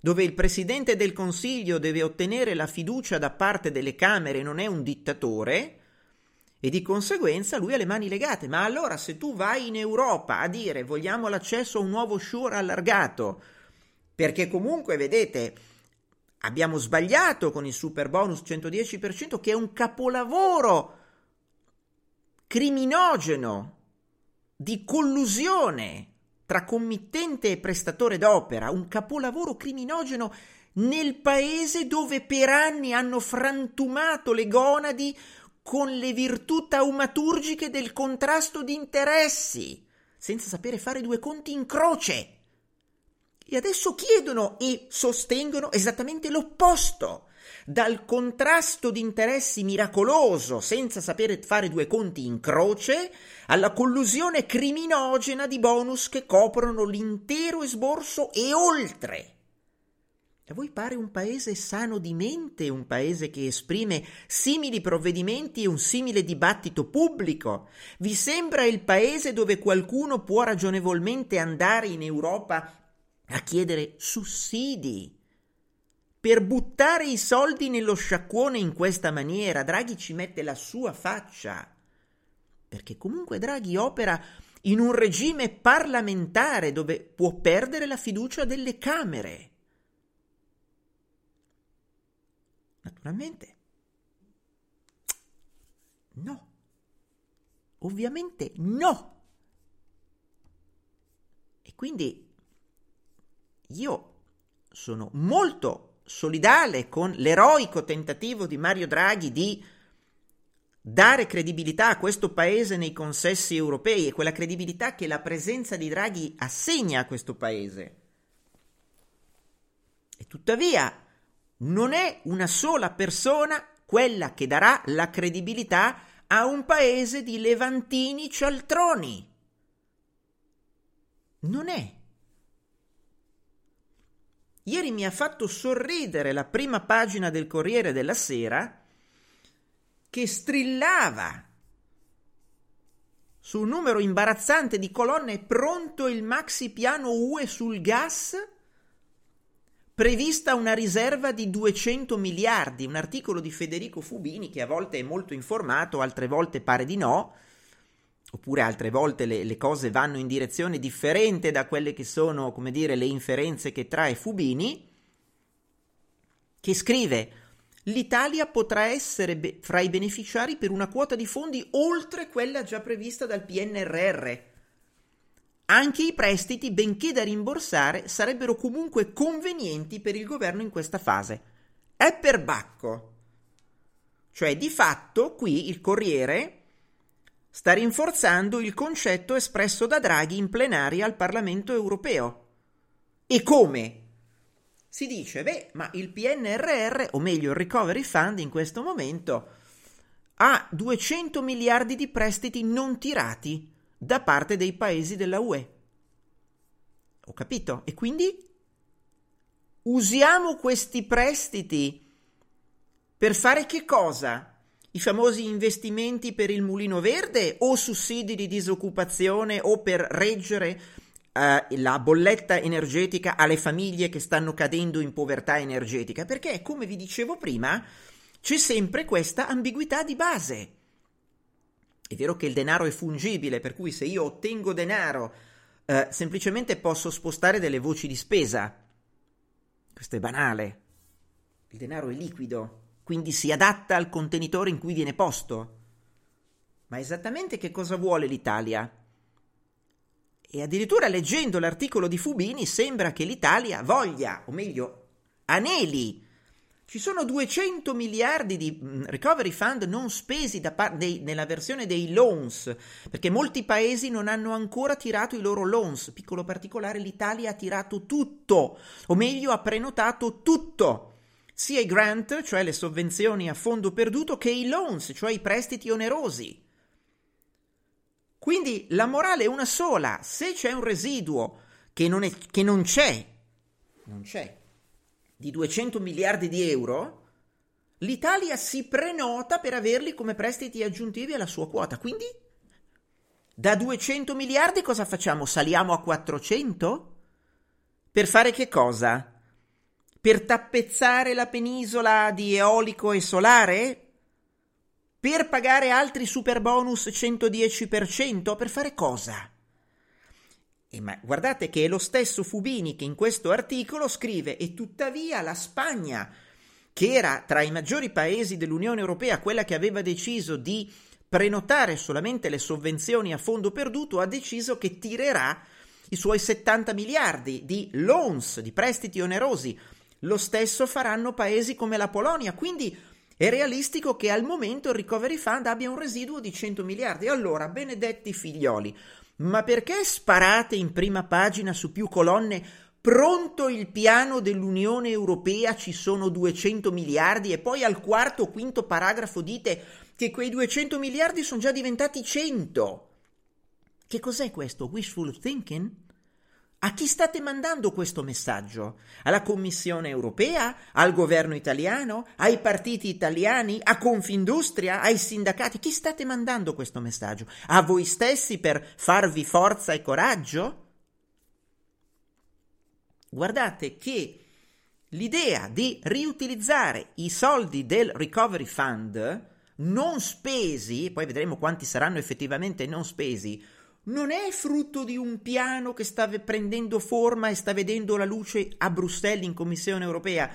dove il Presidente del Consiglio deve ottenere la fiducia da parte delle Camere, non è un dittatore, e di conseguenza lui ha le mani legate. Ma allora se tu vai in Europa a dire vogliamo l'accesso a un nuovo sure allargato, perché comunque, vedete, abbiamo sbagliato con il super bonus 110%, che è un capolavoro criminogeno di collusione tra committente e prestatore d'opera, un capolavoro criminogeno nel paese dove per anni hanno frantumato le gonadi con le virtù taumaturgiche del contrasto di interessi, senza sapere fare due conti in croce. E adesso chiedono e sostengono esattamente l'opposto dal contrasto di interessi miracoloso senza sapere fare due conti in croce alla collusione criminogena di bonus che coprono l'intero esborso e oltre. A voi pare un paese sano di mente, un paese che esprime simili provvedimenti e un simile dibattito pubblico? Vi sembra il paese dove qualcuno può ragionevolmente andare in Europa a chiedere sussidi? Per buttare i soldi nello sciacquone in questa maniera, Draghi ci mette la sua faccia. Perché comunque Draghi opera in un regime parlamentare dove può perdere la fiducia delle Camere. Naturalmente. No. Ovviamente no. E quindi io sono molto solidale con l'eroico tentativo di Mario Draghi di dare credibilità a questo paese nei consessi europei e quella credibilità che la presenza di Draghi assegna a questo paese. E tuttavia non è una sola persona quella che darà la credibilità a un paese di levantini cialtroni. Non è. Ieri mi ha fatto sorridere la prima pagina del Corriere della Sera che strillava su un numero imbarazzante di colonne pronto il maxi piano UE sul gas prevista una riserva di 200 miliardi, un articolo di Federico Fubini che a volte è molto informato, altre volte pare di no, oppure altre volte le, le, cose vanno in direzione differente da quelle che sono, come dire, le inferenze che trae Fubini, che scrive l'Italia potrà essere be- fra i beneficiari per una quota di fondi oltre quella già prevista dal PNRR. Anche i prestiti, benché da rimborsare, sarebbero comunque convenienti per il governo in questa fase. È per Bacco. Cioè, di fatto, qui il Corriere sta rinforzando il concetto espresso da Draghi in plenaria al Parlamento europeo. E come? Si dice, beh, ma il PNRR, o meglio il Recovery Fund in questo momento, ha 200 miliardi di prestiti non tirati da parte dei paesi della UE. Ho capito? E quindi usiamo questi prestiti Per fare che cosa? I famosi investimenti per il mulino verde o sussidi di disoccupazione o per reggere uh, la bolletta energetica alle famiglie che stanno cadendo in povertà energetica? Perché, come vi dicevo prima, c'è sempre questa ambiguità di base. È vero che il denaro è fungibile, per cui se io ottengo denaro, uh, semplicemente posso spostare delle voci di spesa. Questo è banale. Il denaro è liquido, quindi si adatta al contenitore in cui viene posto. Ma esattamente che cosa vuole l'Italia? E addirittura leggendo l'articolo di Fubini sembra che l'Italia voglia, o meglio, aneli. Ci sono 200 miliardi di mm, recovery fund non spesi par- dei, nella versione dei loans, perché molti paesi non hanno ancora tirato i loro loans. Piccolo particolare, l'Italia ha tirato tutto, o meglio ha prenotato tutto, sia i grant, cioè le sovvenzioni a fondo perduto, che i loans, cioè i prestiti onerosi. Quindi la morale è una sola, se c'è un residuo che non, è, che non c'è, non c'è, di 200 miliardi di euro, l'Italia si prenota per averli come prestiti aggiuntivi alla sua quota. Quindi da 200 miliardi cosa facciamo? Saliamo a 400? Per fare che cosa? Per tappezzare la penisola di eolico e solare? Per pagare altri super bonus 110%? Per fare cosa? E ma guardate che è lo stesso Fubini che in questo articolo scrive e tuttavia la Spagna, che era tra i maggiori paesi dell'Unione Europea, quella che aveva deciso di prenotare solamente le sovvenzioni a fondo perduto, ha deciso che tirerà i suoi 70 miliardi di loans, di prestiti onerosi. Lo stesso faranno paesi come la Polonia, quindi è realistico che al momento il Recovery Fund abbia un residuo di 100 miliardi. Allora, benedetti figlioli, ma perché sparate in prima pagina su più colonne pronto il piano dell'Unione Europea ci sono 200 miliardi e poi al quarto o quinto paragrafo dite che quei 200 miliardi sono già diventati 100? Che cos'è questo? Wishful thinking? A chi state mandando questo messaggio? Alla Commissione europea? Al governo italiano? Ai partiti italiani? A Confindustria? Ai sindacati? Chi state mandando questo messaggio? A voi stessi per farvi forza e coraggio? Guardate che l'idea di riutilizzare i soldi del Recovery Fund non spesi, poi vedremo quanti saranno effettivamente non spesi, non è frutto di un piano che sta prendendo forma e sta vedendo la luce a Bruxelles in Commissione europea,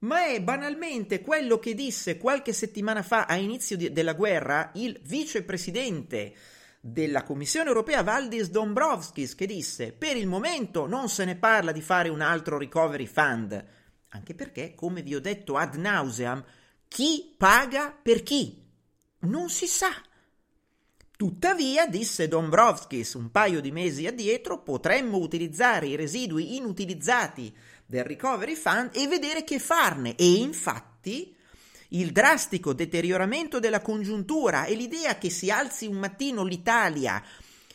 ma è banalmente quello che disse qualche settimana fa a inizio di, della guerra il vicepresidente della Commissione europea Valdis Dombrovskis che disse per il momento non se ne parla di fare un altro recovery fund, anche perché, come vi ho detto ad nauseam, chi paga per chi? Non si sa. Tuttavia, disse Dombrovskis un paio di mesi addietro, potremmo utilizzare i residui inutilizzati del Recovery Fund e vedere che farne. E infatti il drastico deterioramento della congiuntura e l'idea che si alzi un mattino l'Italia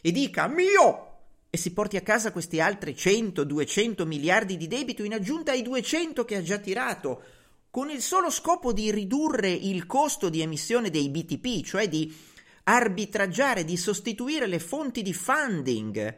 e dica mio e si porti a casa questi altri 100-200 miliardi di debito in aggiunta ai 200 che ha già tirato, con il solo scopo di ridurre il costo di emissione dei BTP, cioè di arbitraggiare, di sostituire le fonti di funding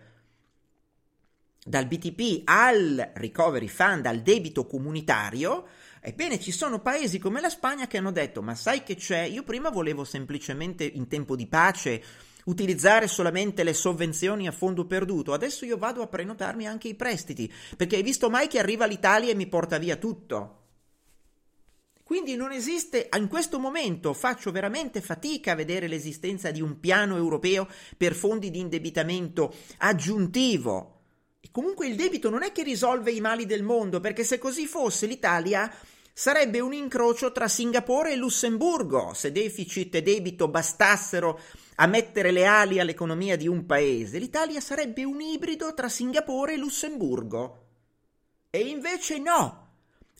dal BTP al recovery fund, al debito comunitario, ebbene ci sono paesi come la Spagna che hanno detto ma sai che c'è? Io prima volevo semplicemente in tempo di pace utilizzare solamente le sovvenzioni a fondo perduto, adesso io vado a prenotarmi anche i prestiti, perché hai visto mai che arriva l'Italia e mi porta via tutto? Quindi non esiste, in questo momento faccio veramente fatica a vedere l'esistenza di un piano europeo per fondi di indebitamento aggiuntivo. E comunque il debito non è che risolve i mali del mondo, perché se così fosse l'Italia sarebbe un incrocio tra Singapore e Lussemburgo, se deficit e debito bastassero a mettere le ali all'economia di un paese. L'Italia sarebbe un ibrido tra Singapore e Lussemburgo. E invece no.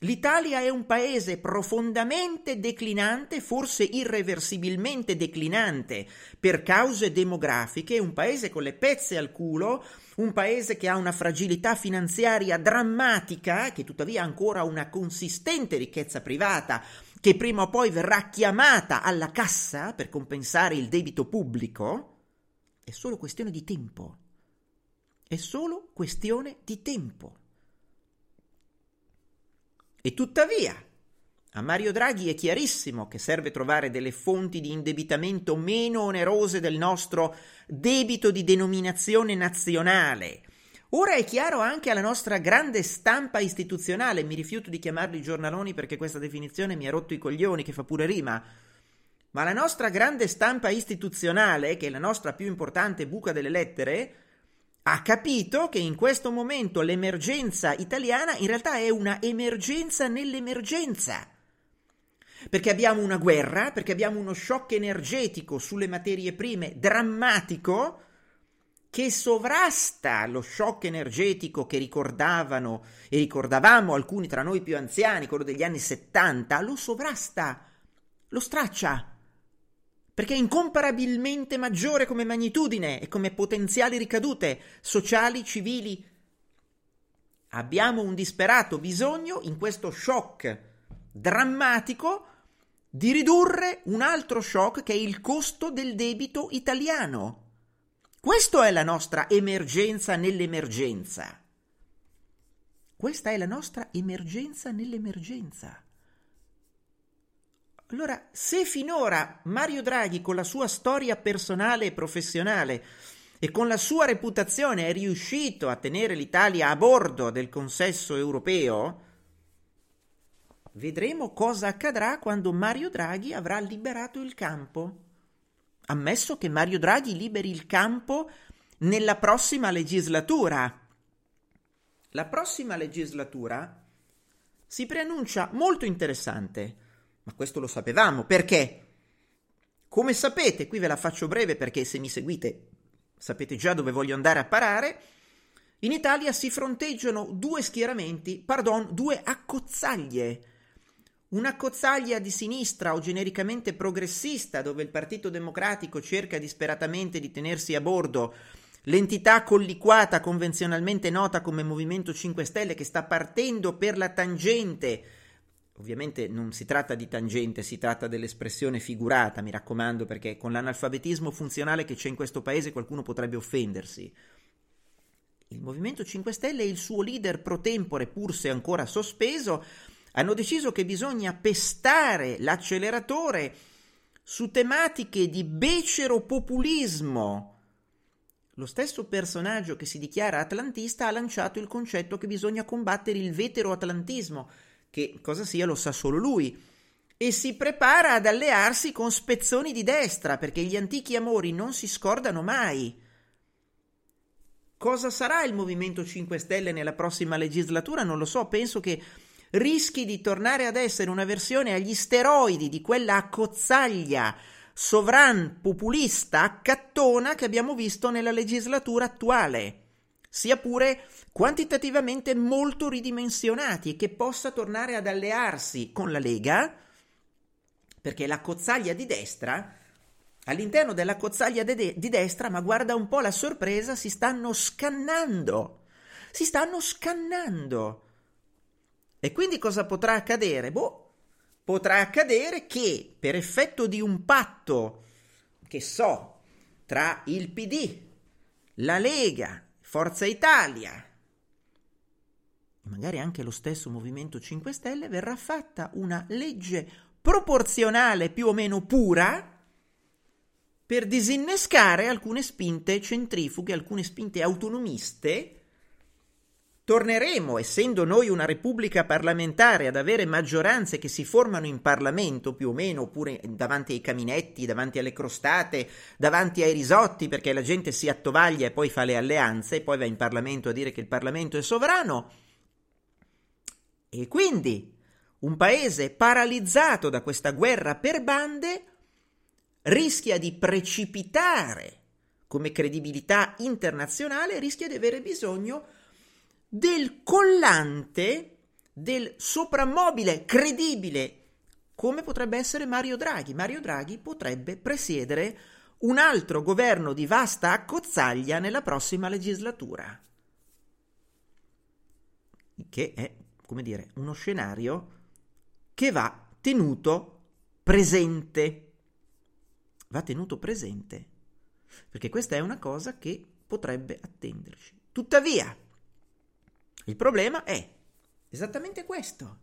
L'Italia è un paese profondamente declinante, forse irreversibilmente declinante per cause demografiche, un paese con le pezze al culo, un paese che ha una fragilità finanziaria drammatica, che tuttavia ha ancora una consistente ricchezza privata che prima o poi verrà chiamata alla cassa per compensare il debito pubblico, è solo questione di tempo. È solo questione di tempo. E tuttavia, a Mario Draghi è chiarissimo che serve trovare delle fonti di indebitamento meno onerose del nostro debito di denominazione nazionale. Ora è chiaro anche alla nostra grande stampa istituzionale, mi rifiuto di chiamarli giornaloni perché questa definizione mi ha rotto i coglioni, che fa pure rima, ma la nostra grande stampa istituzionale, che è la nostra più importante buca delle lettere, ha capito che in questo momento l'emergenza italiana in realtà è una emergenza nell'emergenza. Perché abbiamo una guerra, perché abbiamo uno shock energetico sulle materie prime drammatico che sovrasta lo shock energetico che ricordavano e ricordavamo alcuni tra noi più anziani, quello degli anni 70, lo sovrasta, lo straccia, perché è incomparabilmente maggiore come magnitudine e come potenziali ricadute sociali, civili. Abbiamo un disperato bisogno in questo shock drammatico di ridurre un altro shock che è il costo del debito italiano. Questa è la nostra emergenza nell'emergenza. Questa è la nostra emergenza nell'emergenza. Allora, se finora Mario Draghi con la sua storia personale e professionale e con la sua reputazione è riuscito a tenere l'Italia a bordo del consesso europeo, Vedremo cosa accadrà quando Mario Draghi avrà liberato il campo. Ammesso che Mario Draghi liberi il campo nella prossima legislatura. La prossima legislatura si preannuncia molto interessante, ma questo lo sapevamo perché? Come sapete, qui ve la faccio breve perché se mi seguite sapete già dove voglio andare a parare. In Italia si fronteggiano due schieramenti, pardon, due accozzaglie una cozzaglia di sinistra o genericamente progressista dove il Partito Democratico cerca disperatamente di tenersi a bordo l'entità colliquata convenzionalmente nota come Movimento 5 Stelle che sta partendo per la tangente. Ovviamente non si tratta di tangente, si tratta dell'espressione figurata, mi raccomando, perché con l'analfabetismo funzionale che c'è in questo paese qualcuno potrebbe offendersi. Il Movimento 5 Stelle e il suo leader pro tempore, pur se ancora sospeso, hanno deciso che bisogna pestare l'acceleratore su tematiche di becero populismo. Lo stesso personaggio che si dichiara atlantista ha lanciato il concetto che bisogna combattere il vetero-atlantismo, che cosa sia lo sa solo lui, e si prepara ad allearsi con spezzoni di destra, perché gli antichi amori non si scordano mai. Cosa sarà il Movimento 5 Stelle nella prossima legislatura? Non lo so, penso che rischi di tornare ad essere una versione agli steroidi di quella accozzaglia sovran populista accattona che abbiamo visto nella legislatura attuale, sia pure quantitativamente molto ridimensionati e che possa tornare ad allearsi con la Lega, perché la cozzaglia di destra, all'interno della cozzaglia de di destra, ma guarda un po' la sorpresa, si stanno scannando, si stanno scannando. E quindi cosa potrà accadere? Boh, potrà accadere che per effetto di un patto, che so, tra il PD, la Lega, Forza Italia, e magari anche lo stesso Movimento 5 Stelle, verrà fatta una legge proporzionale più o meno pura per disinnescare alcune spinte centrifughe, alcune spinte autonomiste torneremo, essendo noi una repubblica parlamentare, ad avere maggioranze che si formano in Parlamento più o meno, oppure davanti ai caminetti, davanti alle crostate, davanti ai risotti, perché la gente si attovaglia e poi fa le alleanze, e poi va in Parlamento a dire che il Parlamento è sovrano. E quindi un paese paralizzato da questa guerra per bande rischia di precipitare come credibilità internazionale, rischia di avere bisogno di del collante, del soprammobile credibile, come potrebbe essere Mario Draghi. Mario Draghi potrebbe presiedere un altro governo di vasta accozzaglia nella prossima legislatura. Che è, come dire, uno scenario che va tenuto presente. Va tenuto presente, perché questa è una cosa che potrebbe attenderci. Tuttavia, il problema è esattamente questo.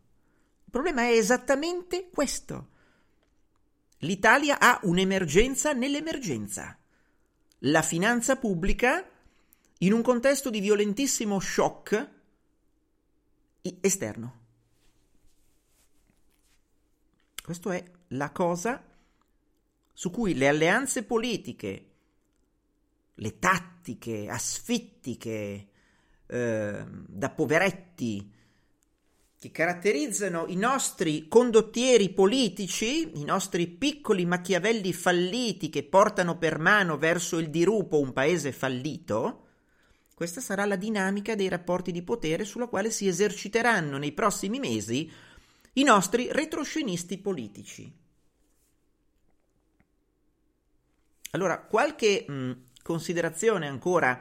Il problema è esattamente questo. L'Italia ha un'emergenza nell'emergenza. La finanza pubblica, in un contesto di violentissimo shock esterno. Questa è la cosa su cui le alleanze politiche, le tattiche asfittiche eh, da poveretti che caratterizzano i nostri condottieri politici, i nostri piccoli Machiavelli falliti che portano per mano verso il dirupo un paese fallito, questa sarà la dinamica dei rapporti di potere sulla quale si eserciteranno nei prossimi mesi i nostri retroscenisti politici. Allora, qualche mh, considerazione ancora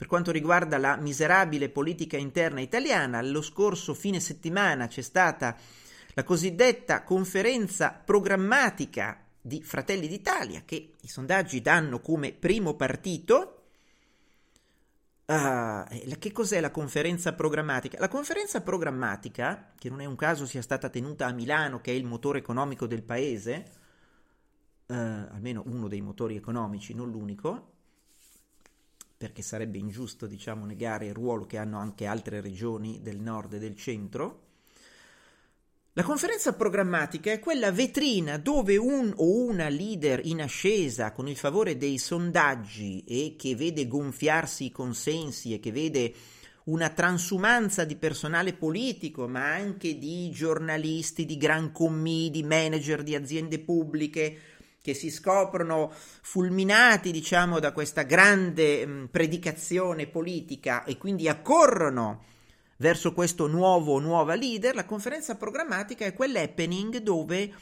per quanto riguarda la miserabile politica interna italiana, lo scorso fine settimana c'è stata la cosiddetta conferenza programmatica di Fratelli d'Italia, che i sondaggi danno come primo partito. Uh, che cos'è la conferenza programmatica? La conferenza programmatica, che non è un caso sia stata tenuta a Milano, che è il motore economico del paese, uh, almeno uno dei motori economici, non l'unico, perché sarebbe ingiusto, diciamo, negare il ruolo che hanno anche altre regioni del nord e del centro. La conferenza programmatica è quella vetrina dove un o una leader in ascesa con il favore dei sondaggi e che vede gonfiarsi i consensi e che vede una transumanza di personale politico, ma anche di giornalisti, di gran commi, di manager di aziende pubbliche, che si scoprono fulminati, diciamo, da questa grande mh, predicazione politica e quindi accorrono verso questo nuovo nuova leader, la conferenza programmatica è quell'happening dove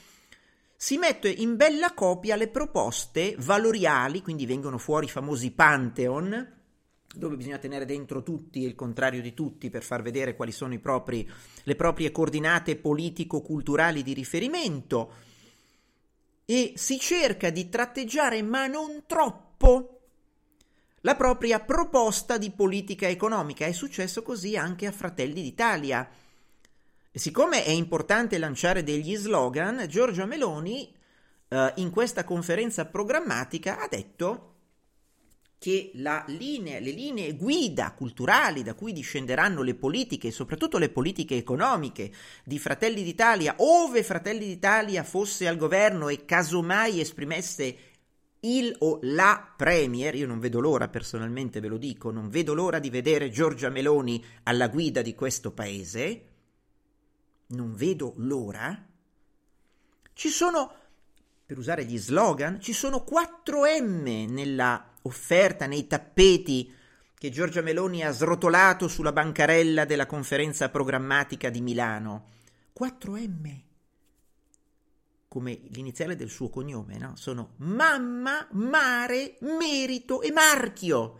si mette in bella copia le proposte valoriali, quindi vengono fuori i famosi Pantheon, dove bisogna tenere dentro tutti e il contrario di tutti per far vedere quali sono propri, le proprie coordinate politico-culturali di riferimento e si cerca di tratteggiare, ma non troppo, la propria proposta di politica economica. È successo così anche a Fratelli d'Italia. E siccome è importante lanciare degli slogan, Giorgia Meloni eh, in questa conferenza programmatica ha detto che linea, le linee guida culturali da cui discenderanno le politiche, soprattutto le politiche economiche di Fratelli d'Italia, ove Fratelli d'Italia fosse al governo e casomai esprimesse il o la Premier, io non vedo l'ora personalmente, ve lo dico, non vedo l'ora di vedere Giorgia Meloni alla guida di questo paese, non vedo l'ora, ci sono, per usare gli slogan, ci sono 4 M nella offerta nei tappeti che Giorgia Meloni ha srotolato sulla bancarella della conferenza programmatica di Milano. 4M, come l'iniziale del suo cognome, no? Sono mamma, mare, merito e marchio.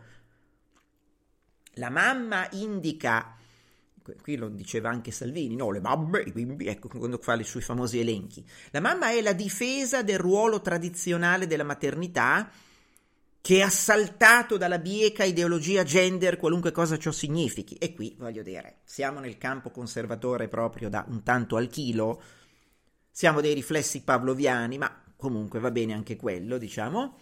La mamma indica, qui lo diceva anche Salvini, no, le mamme, i bimbi, ecco quando fa i suoi famosi elenchi. La mamma è la difesa del ruolo tradizionale della maternità che è assaltato dalla bieca ideologia gender, qualunque cosa ciò significhi. E qui, voglio dire, siamo nel campo conservatore proprio da un tanto al chilo, siamo dei riflessi pavloviani, ma comunque va bene anche quello, diciamo.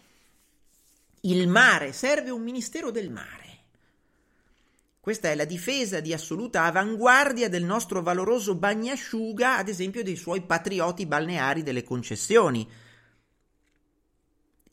Il mare, serve un ministero del mare. Questa è la difesa di assoluta avanguardia del nostro valoroso bagnasciuga, ad esempio dei suoi patrioti balneari delle concessioni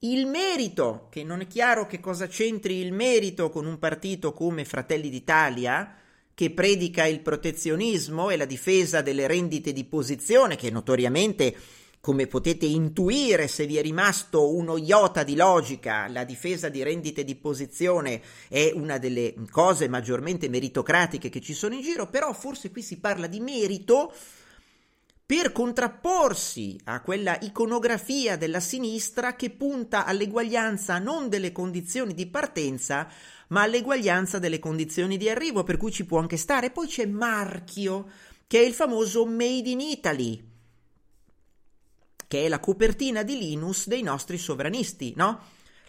il merito, che non è chiaro che cosa c'entri il merito con un partito come Fratelli d'Italia, che predica il protezionismo e la difesa delle rendite di posizione, che notoriamente, come potete intuire se vi è rimasto uno iota di logica, la difesa di rendite di posizione è una delle cose maggiormente meritocratiche che ci sono in giro, però forse qui si parla di merito per contrapporsi a quella iconografia della sinistra che punta all'eguaglianza non delle condizioni di partenza, ma all'eguaglianza delle condizioni di arrivo, per cui ci può anche stare. Poi c'è Marchio, che è il famoso Made in Italy. che è la copertina di Linus dei nostri sovranisti, no?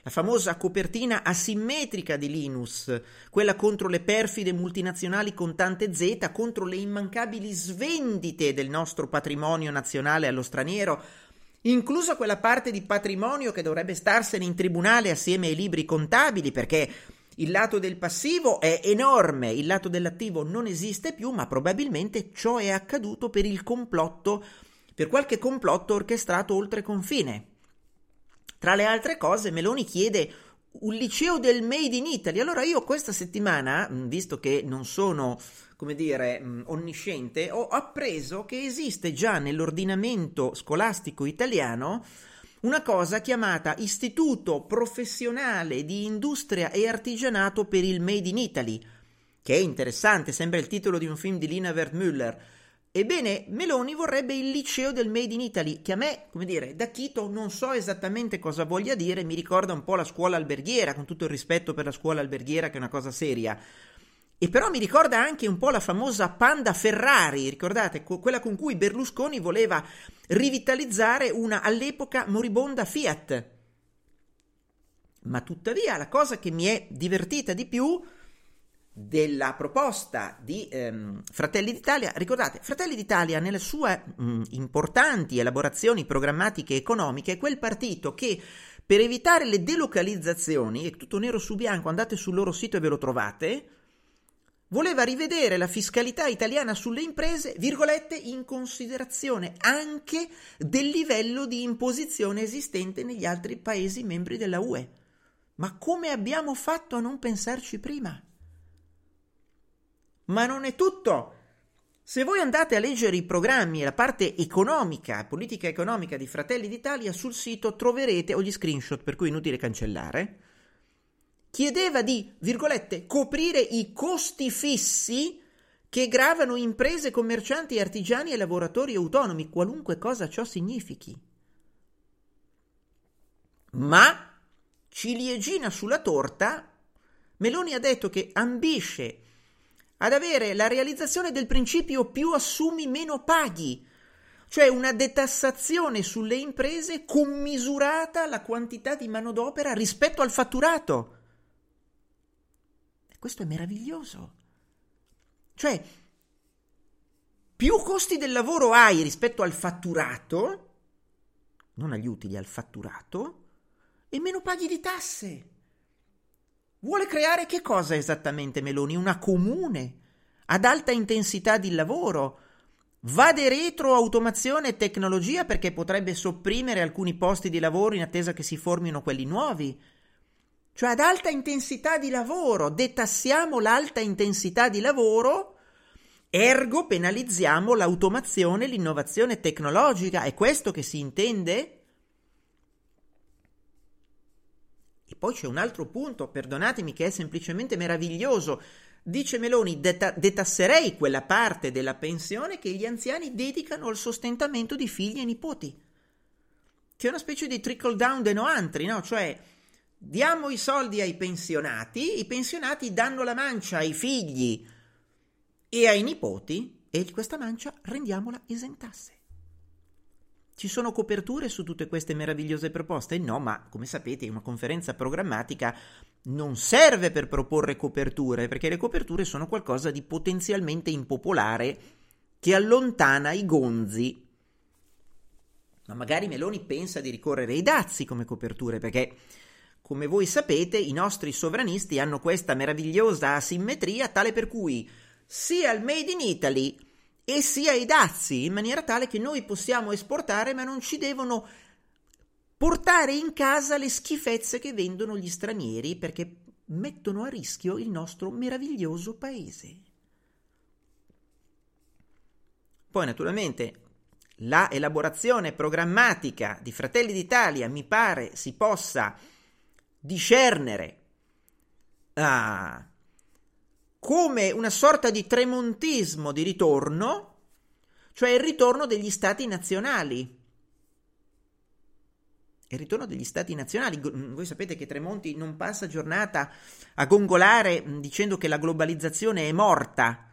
La famosa copertina asimmetrica di Linus, quella contro le perfide multinazionali con tante Z, contro le immancabili svendite del nostro patrimonio nazionale allo straniero, inclusa quella parte di patrimonio che dovrebbe starsene in tribunale assieme ai libri contabili, perché il lato del passivo è enorme, il lato dell'attivo non esiste più, ma probabilmente ciò è accaduto per il complotto, per qualche complotto orchestrato oltre confine. Tra le altre cose, Meloni chiede un liceo del Made in Italy. Allora io questa settimana, visto che non sono, come dire, onnisciente, ho appreso che esiste già nell'ordinamento scolastico italiano una cosa chiamata Istituto Professionale di Industria e Artigianato per il Made in Italy, che è interessante, sembra il titolo di un film di Lina Wertmüller. Ebbene, Meloni vorrebbe il liceo del Made in Italy, che a me, come dire, da Chito non so esattamente cosa voglia dire, mi ricorda un po' la scuola alberghiera, con tutto il rispetto per la scuola alberghiera, che è una cosa seria. E però mi ricorda anche un po' la famosa Panda Ferrari, ricordate, quella con cui Berlusconi voleva rivitalizzare una all'epoca moribonda Fiat. Ma tuttavia la cosa che mi è divertita di più della proposta di ehm, Fratelli d'Italia, ricordate, Fratelli d'Italia nelle sue mh, importanti elaborazioni programmatiche economiche è quel partito che per evitare le delocalizzazioni, è tutto nero su bianco, andate sul loro sito e ve lo trovate, voleva rivedere la fiscalità italiana sulle imprese, virgolette, in considerazione anche del livello di imposizione esistente negli altri paesi membri della UE. Ma come abbiamo fatto a non pensarci prima? Ma non è tutto. Se voi andate a leggere i programmi e la parte economica, politica economica di Fratelli d'Italia, sul sito troverete, o gli screenshot, per cui è inutile cancellare, chiedeva di, virgolette, coprire i costi fissi che gravano imprese, commercianti, artigiani e lavoratori autonomi, qualunque cosa ciò significhi. Ma, ciliegina sulla torta, Meloni ha detto che ambisce ad avere la realizzazione del principio più assumi meno paghi, cioè una detassazione sulle imprese commisurata alla quantità di manodopera rispetto al fatturato. E questo è meraviglioso. Cioè, più costi del lavoro hai rispetto al fatturato, non agli utili, al fatturato, e meno paghi di tasse. Vuole creare che cosa esattamente Meloni? Una comune ad alta intensità di lavoro. Vade retro automazione e tecnologia perché potrebbe sopprimere alcuni posti di lavoro in attesa che si formino quelli nuovi. Cioè ad alta intensità di lavoro, detassiamo l'alta intensità di lavoro, ergo penalizziamo l'automazione e l'innovazione tecnologica. È questo che si intende? E poi c'è un altro punto, perdonatemi, che è semplicemente meraviglioso. Dice Meloni, deta- detasserei quella parte della pensione che gli anziani dedicano al sostentamento di figli e nipoti. Che è una specie di trickle down de noantri, no? Cioè, diamo i soldi ai pensionati, i pensionati danno la mancia ai figli e ai nipoti e questa mancia rendiamola esentasse. Ci sono coperture su tutte queste meravigliose proposte? No, ma come sapete una conferenza programmatica non serve per proporre coperture, perché le coperture sono qualcosa di potenzialmente impopolare che allontana i gonzi. Ma magari Meloni pensa di ricorrere ai dazi come coperture, perché come voi sapete i nostri sovranisti hanno questa meravigliosa asimmetria tale per cui sia il Made in Italy e sia i dazi in maniera tale che noi possiamo esportare ma non ci devono portare in casa le schifezze che vendono gli stranieri perché mettono a rischio il nostro meraviglioso paese. Poi naturalmente la elaborazione programmatica di Fratelli d'Italia mi pare si possa discernere ah, come una sorta di tremontismo di ritorno, cioè il ritorno degli stati nazionali. Il ritorno degli stati nazionali. Voi sapete che Tremonti non passa giornata a gongolare dicendo che la globalizzazione è morta.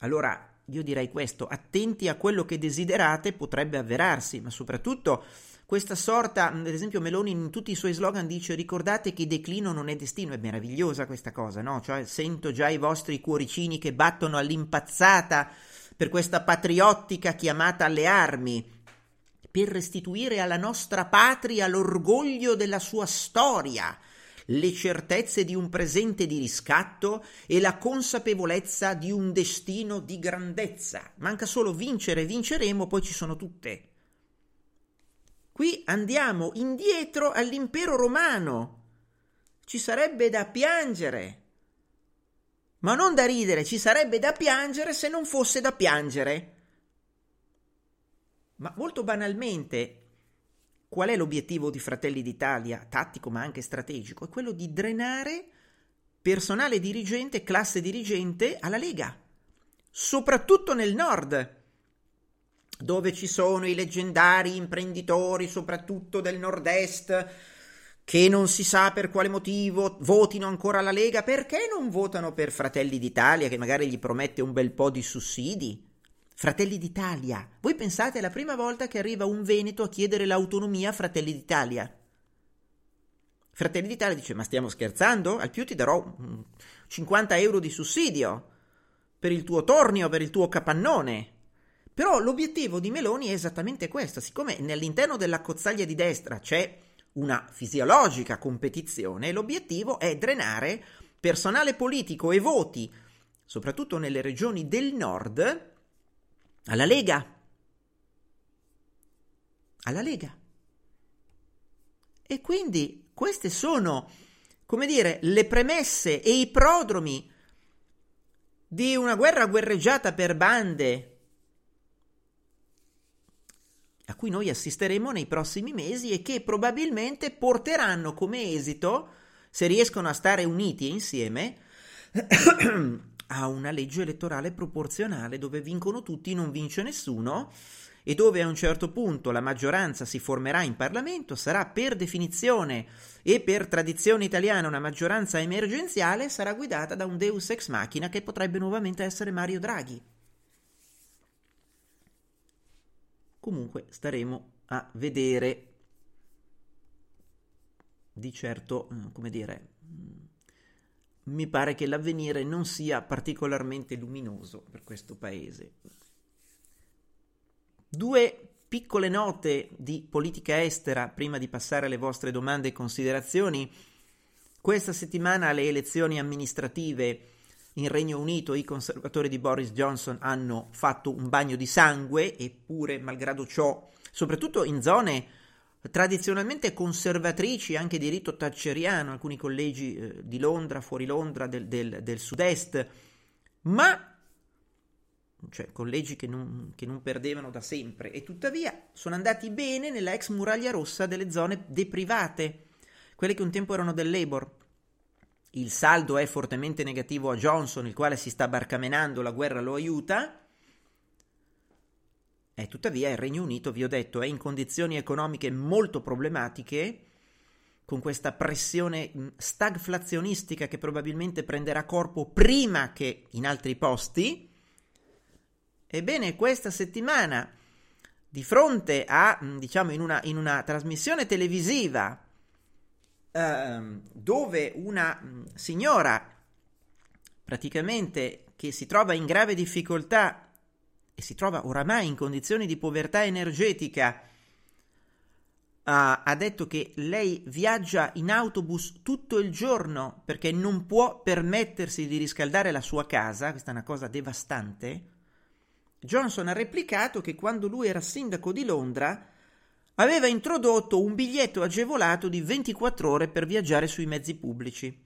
Allora, io direi questo, attenti a quello che desiderate potrebbe avverarsi, ma soprattutto questa sorta, ad esempio Meloni in tutti i suoi slogan dice ricordate che declino non è destino, è meravigliosa questa cosa, no? Cioè sento già i vostri cuoricini che battono all'impazzata per questa patriottica chiamata alle armi, per restituire alla nostra patria l'orgoglio della sua storia, le certezze di un presente di riscatto e la consapevolezza di un destino di grandezza. Manca solo vincere, vinceremo, poi ci sono tutte. Qui andiamo indietro all'impero romano. Ci sarebbe da piangere. Ma non da ridere, ci sarebbe da piangere se non fosse da piangere. Ma molto banalmente, qual è l'obiettivo di Fratelli d'Italia, tattico ma anche strategico? È quello di drenare personale dirigente, classe dirigente alla Lega, soprattutto nel nord dove ci sono i leggendari imprenditori, soprattutto del nord-est, che non si sa per quale motivo votino ancora la Lega, perché non votano per Fratelli d'Italia, che magari gli promette un bel po' di sussidi? Fratelli d'Italia. Voi pensate è la prima volta che arriva un Veneto a chiedere l'autonomia a Fratelli d'Italia? Fratelli d'Italia dice: Ma stiamo scherzando? Al più ti darò 50 euro di sussidio per il tuo tornio, per il tuo capannone. Però l'obiettivo di Meloni è esattamente questo, siccome all'interno della cozzaglia di destra c'è una fisiologica competizione, l'obiettivo è drenare personale politico e voti, soprattutto nelle regioni del nord, alla Lega. Alla Lega. E quindi queste sono, come dire, le premesse e i prodromi di una guerra guerreggiata per bande a cui noi assisteremo nei prossimi mesi e che probabilmente porteranno come esito, se riescono a stare uniti insieme, <clears throat> a una legge elettorale proporzionale dove vincono tutti, non vince nessuno e dove a un certo punto la maggioranza si formerà in Parlamento, sarà per definizione e per tradizione italiana una maggioranza emergenziale, sarà guidata da un deus ex machina che potrebbe nuovamente essere Mario Draghi. Comunque staremo a vedere. Di certo, mm, come dire, mm, mi pare che l'avvenire non sia particolarmente luminoso per questo paese. Due piccole note di politica estera prima di passare alle vostre domande e considerazioni. Questa settimana le elezioni amministrative in Regno Unito i conservatori di Boris Johnson hanno fatto un bagno di sangue, eppure, malgrado ciò, soprattutto in zone tradizionalmente conservatrici anche di rito thatcheriano, alcuni collegi eh, di Londra, fuori Londra, del, del, del sud-est, ma cioè collegi che non, che non, perdevano da sempre, e tuttavia sono andati bene nella ex muraglia rossa delle zone deprivate, quelle che un tempo erano del Labour. Il saldo è fortemente negativo a Johnson, il quale si sta barcamenando, la guerra lo aiuta. E tuttavia il Regno Unito, vi ho detto, è in condizioni economiche molto problematiche, con questa pressione stagflazionistica che probabilmente prenderà corpo prima che in altri posti. Ebbene, questa settimana, di fronte a, diciamo, in una, in una trasmissione televisiva, Ehm, dove una mm, signora praticamente che si trova in grave difficoltà e si trova oramai in condizioni di povertà energetica ha detto che lei viaggia in autobus tutto il giorno perché non può permettersi di riscaldare la sua casa, questa è una cosa devastante. Johnson ha replicato che quando lui era sindaco di Londra aveva introdotto un biglietto agevolato di 24 ore per viaggiare sui mezzi pubblici,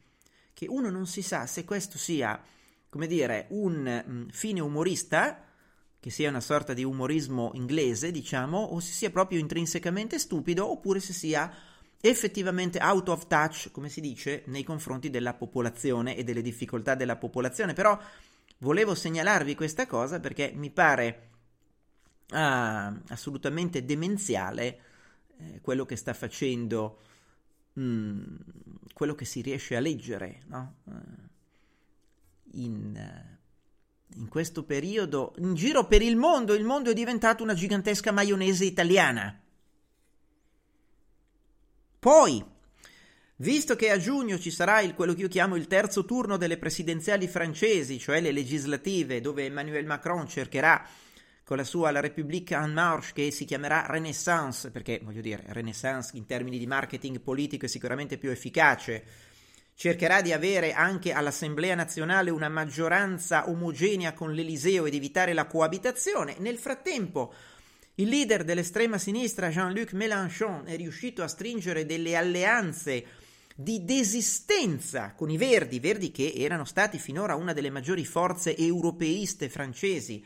che uno non si sa se questo sia, come dire, un mm, fine umorista, che sia una sorta di umorismo inglese, diciamo, o se sia proprio intrinsecamente stupido, oppure se sia effettivamente out of touch, come si dice, nei confronti della popolazione e delle difficoltà della popolazione. Però volevo segnalarvi questa cosa perché mi pare ah, assolutamente demenziale eh, quello che sta facendo, mh, mm, quello che si riesce a leggere no? uh, in, uh, in questo periodo, in giro per il mondo, il mondo è diventato una gigantesca maionese italiana. Poi, visto che a giugno ci sarà il, quello che io chiamo il terzo turno delle presidenziali francesi, cioè le legislative, dove Emmanuel Macron cercherà con la sua La République en marche che si chiamerà Renaissance, perché voglio dire, Renaissance in termini di marketing politico è sicuramente più efficace, cercherà di avere anche all'Assemblea nazionale una maggioranza omogenea con l'Eliseo ed evitare la coabitazione. Nel frattempo, il leader dell'estrema sinistra Jean-Luc Mélenchon è riuscito a stringere delle alleanze di desistenza con i Verdi, Verdi che erano stati finora una delle maggiori forze europeiste francesi,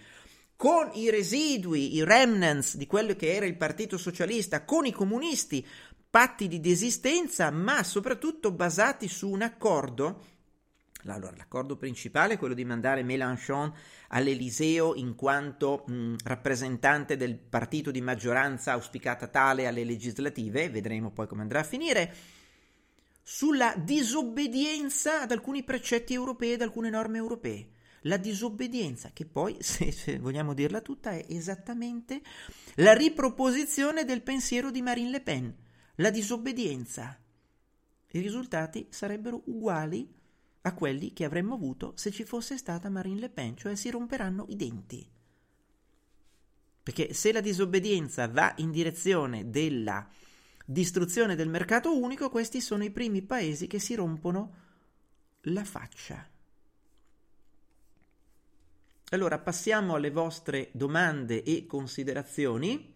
con i residui, i remnants di quello che era il Partito Socialista, con i comunisti, patti di desistenza, ma soprattutto basati su un accordo. Allora, l'accordo principale è quello di mandare Mélenchon all'Eliseo in quanto mh, rappresentante del partito di maggioranza auspicata tale alle legislative, vedremo poi come andrà a finire, sulla disobbedienza ad alcuni precetti europei, ad alcune norme europee. La disobbedienza, che poi, <laughs> se, se, vogliamo dirla tutta, è esattamente la riproposizione del pensiero di Marine Le Pen. La disobbedienza. I risultati sarebbero uguali a quelli che avremmo avuto se ci fosse stata Marine Le Pen, cioè si romperanno i denti. Perché se la disobbedienza va in direzione della distruzione del mercato unico, questi sono i primi paesi che si rompono la faccia. Allora passiamo alle vostre domande e considerazioni.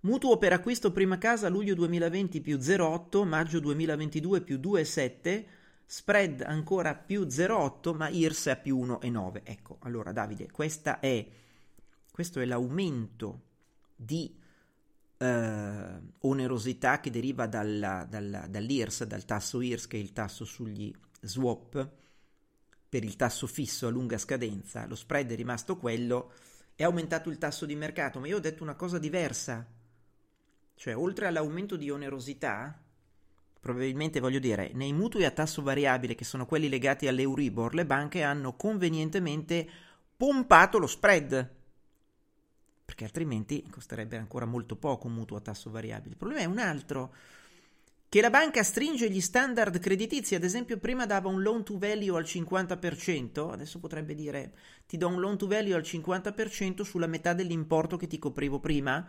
Mutuo per acquisto prima casa luglio 2020 più 0,8, maggio 2022 più 2,7, spread ancora più 0,8, ma IRS a più 1,9. Ecco, allora Davide, è, questo è l'aumento di eh, onerosità che deriva dalla, dalla, dall'IRS, dal tasso IRS che è il tasso sugli swap per il tasso fisso a lunga scadenza, lo spread è rimasto quello, è aumentato il tasso di mercato, ma io ho detto una cosa diversa. Cioè, oltre all'aumento di onerosità, probabilmente voglio dire, nei mutui a tasso variabile, che sono quelli legati all'Euribor, le banche hanno convenientemente pompato lo spread. Perché altrimenti costerebbe ancora molto poco un mutuo a tasso variabile. Il problema è un altro che la banca stringe gli standard creditizi, ad esempio prima dava un loan to value al 50%, adesso potrebbe dire ti do un loan to value al 50% sulla metà dell'importo che ti coprivo prima,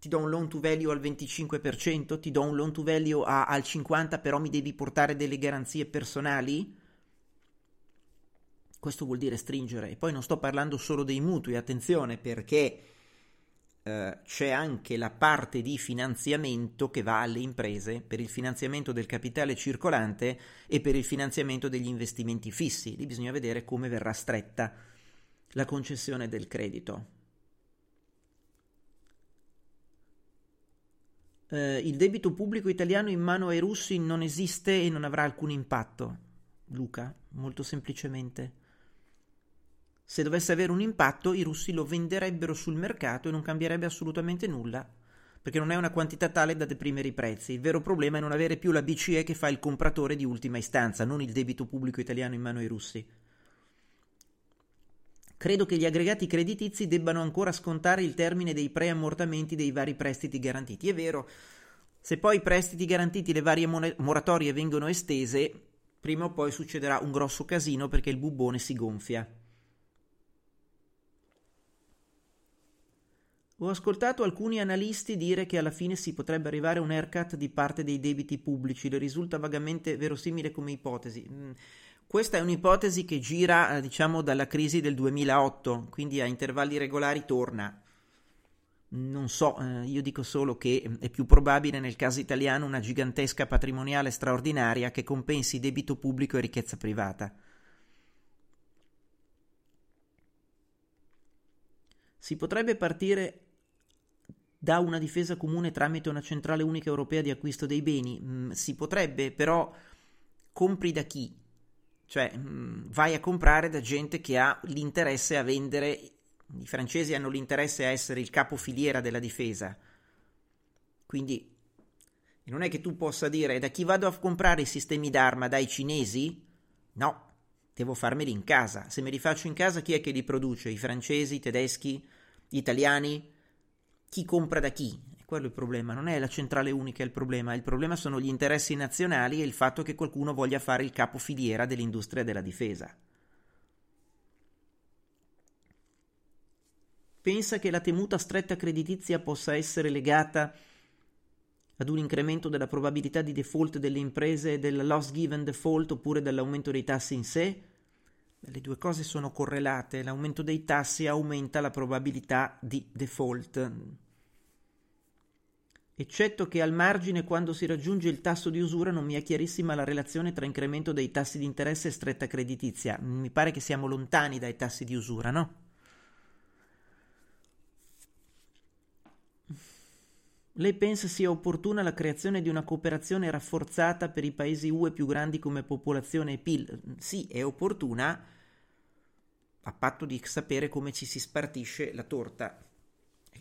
ti do un loan to value al 25%, ti do un loan to value a, al 50% però mi devi portare delle garanzie personali? Questo vuol dire stringere. E poi non sto parlando solo dei mutui, attenzione perché eh, c'è anche la parte di finanziamento che va alle imprese per il finanziamento del capitale circolante e per il finanziamento degli investimenti fissi. Lì bisogna vedere come verrà stretta la concessione del credito. Eh, il debito pubblico italiano in mano ai russi non esiste e non avrà alcun impatto. Luca, molto semplicemente. Se dovesse avere un impatto, i russi lo venderebbero sul mercato e non cambierebbe assolutamente nulla, perché non è una quantità tale da deprimere i prezzi. Il vero problema è non avere più la BCE che fa il compratore di ultima istanza, non il debito pubblico italiano in mano ai russi. Credo che gli aggregati creditizi debbano ancora scontare il termine dei preammortamenti dei vari prestiti garantiti. È vero, se poi i prestiti garantiti, le varie moratorie vengono estese, prima o poi succederà un grosso casino perché il bubbone si gonfia. Ho ascoltato alcuni analisti dire che alla fine si potrebbe arrivare a un haircut di parte dei debiti pubblici, le risulta vagamente verosimile come ipotesi. Mm, questa è un'ipotesi che gira, eh, diciamo, dalla crisi del 2008, quindi a intervalli regolari torna. Non so, eh, io dico solo che mm, è più probabile nel caso italiano una gigantesca patrimoniale straordinaria che compensi debito pubblico e ricchezza privata. Si potrebbe partire da una difesa comune tramite una centrale unica europea di acquisto dei beni? Mm, si potrebbe, però compri da chi? Cioè, mm, vai a comprare da gente che ha l'interesse a vendere, i francesi hanno l'interesse a essere il capofiliera della difesa. Quindi non è che tu possa dire da chi vado a comprare i sistemi d'arma dai cinesi? No, devo farmeli in casa. Se me li faccio in casa, chi è che li produce? I francesi, i tedeschi, gli italiani? Chi compra da chi? È quello il problema, non è la centrale unica il problema, il problema sono gli interessi nazionali e il fatto che qualcuno voglia fare il capo filiera dell'industria della difesa. Pensa che la temuta stretta creditizia possa essere legata ad un incremento della probabilità di default delle imprese, del loss given default oppure dell'aumento dei tassi in sé? Le due cose sono correlate, l'aumento dei tassi aumenta la probabilità di default. Eccetto che al margine quando si raggiunge il tasso di usura non mi è chiarissima la relazione tra incremento dei tassi di interesse e stretta creditizia. Mi pare che siamo lontani dai tassi di usura, no? Lei pensa sia opportuna la creazione di una cooperazione rafforzata per i paesi UE più grandi come popolazione e PIL? Sì, è opportuna, a patto di sapere come ci si spartisce la torta.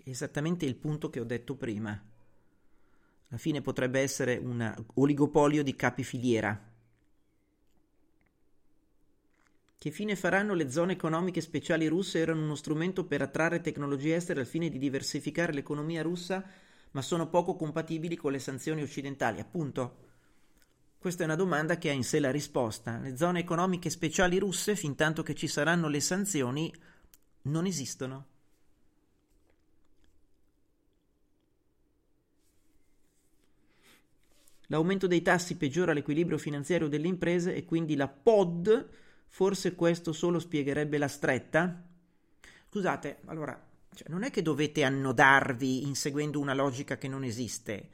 Esattamente il punto che ho detto prima. Alla fine potrebbe essere un oligopolio di capi filiera. Che fine faranno le zone economiche speciali russe? Erano uno strumento per attrarre tecnologie estere al fine di diversificare l'economia russa ma sono poco compatibili con le sanzioni occidentali, appunto. Questa è una domanda che ha in sé la risposta. Le zone economiche speciali russe, fin tanto che ci saranno le sanzioni, non esistono. L'aumento dei tassi peggiora l'equilibrio finanziario delle imprese e quindi la POD, forse questo solo spiegherebbe la stretta? Scusate, allora cioè, non è che dovete annodarvi inseguendo una logica che non esiste.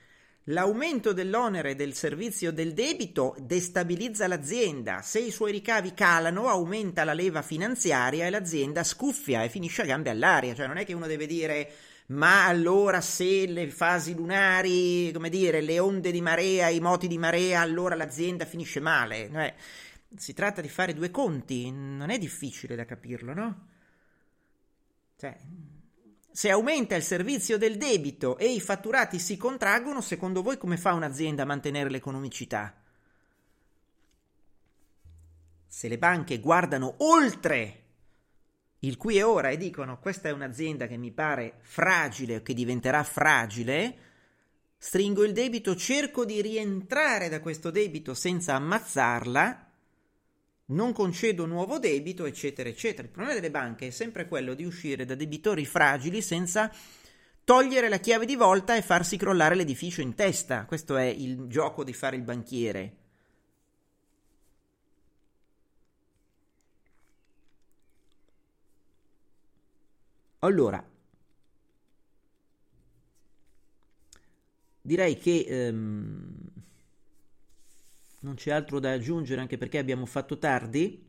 L'aumento dell'onere del servizio del debito destabilizza l'azienda. Se i suoi ricavi calano, aumenta la leva finanziaria e l'azienda scuffia e finisce a gambe all'aria. Cioè, non è che uno deve dire ma allora se le fasi lunari, come dire, le onde di marea, i moti di marea, allora l'azienda finisce male. Eh, si tratta di fare due conti, non è difficile da capirlo, no? Cioè, se aumenta il servizio del debito e i fatturati si contraggono, secondo voi come fa un'azienda a mantenere l'economicità? Se le banche guardano oltre il qui e ora e dicono questa è un'azienda che mi pare fragile o che diventerà fragile, stringo il debito, cerco di rientrare da questo debito senza ammazzarla, non concedo nuovo debito, eccetera, eccetera. Il problema delle banche è sempre quello di uscire da debitori fragili senza togliere la chiave di volta e farsi crollare l'edificio in testa. Questo è il gioco di fare il banchiere. Allora, direi che ehm, non c'è altro da aggiungere anche perché abbiamo fatto tardi.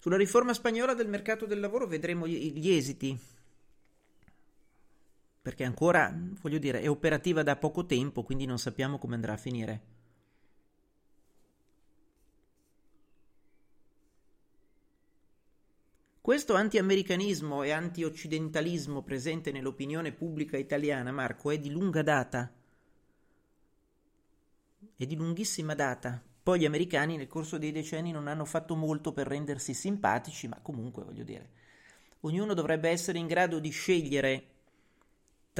Sulla riforma spagnola del mercato del lavoro vedremo gli, gli esiti, perché ancora, voglio dire, è operativa da poco tempo, quindi non sappiamo come andrà a finire. Questo anti-americanismo e anti-occidentalismo presente nell'opinione pubblica italiana, Marco, è di lunga data. È di lunghissima data. Poi gli americani nel corso dei decenni non hanno fatto molto per rendersi simpatici, ma comunque voglio dire, ognuno dovrebbe essere in grado di scegliere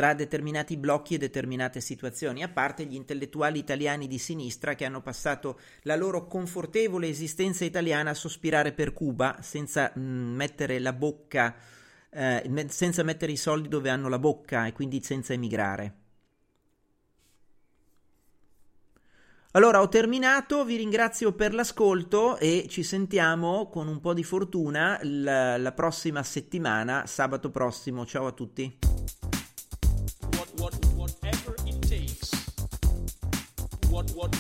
tra determinati blocchi e determinate situazioni, a parte gli intellettuali italiani di sinistra che hanno passato la loro confortevole esistenza italiana a sospirare per Cuba senza mm, mettere la bocca, eh, senza mettere i soldi dove hanno la bocca e quindi senza emigrare. Allora ho terminato, vi ringrazio per l'ascolto e ci sentiamo con un po' di fortuna la, la prossima settimana, sabato prossimo. Ciao a tutti. what, what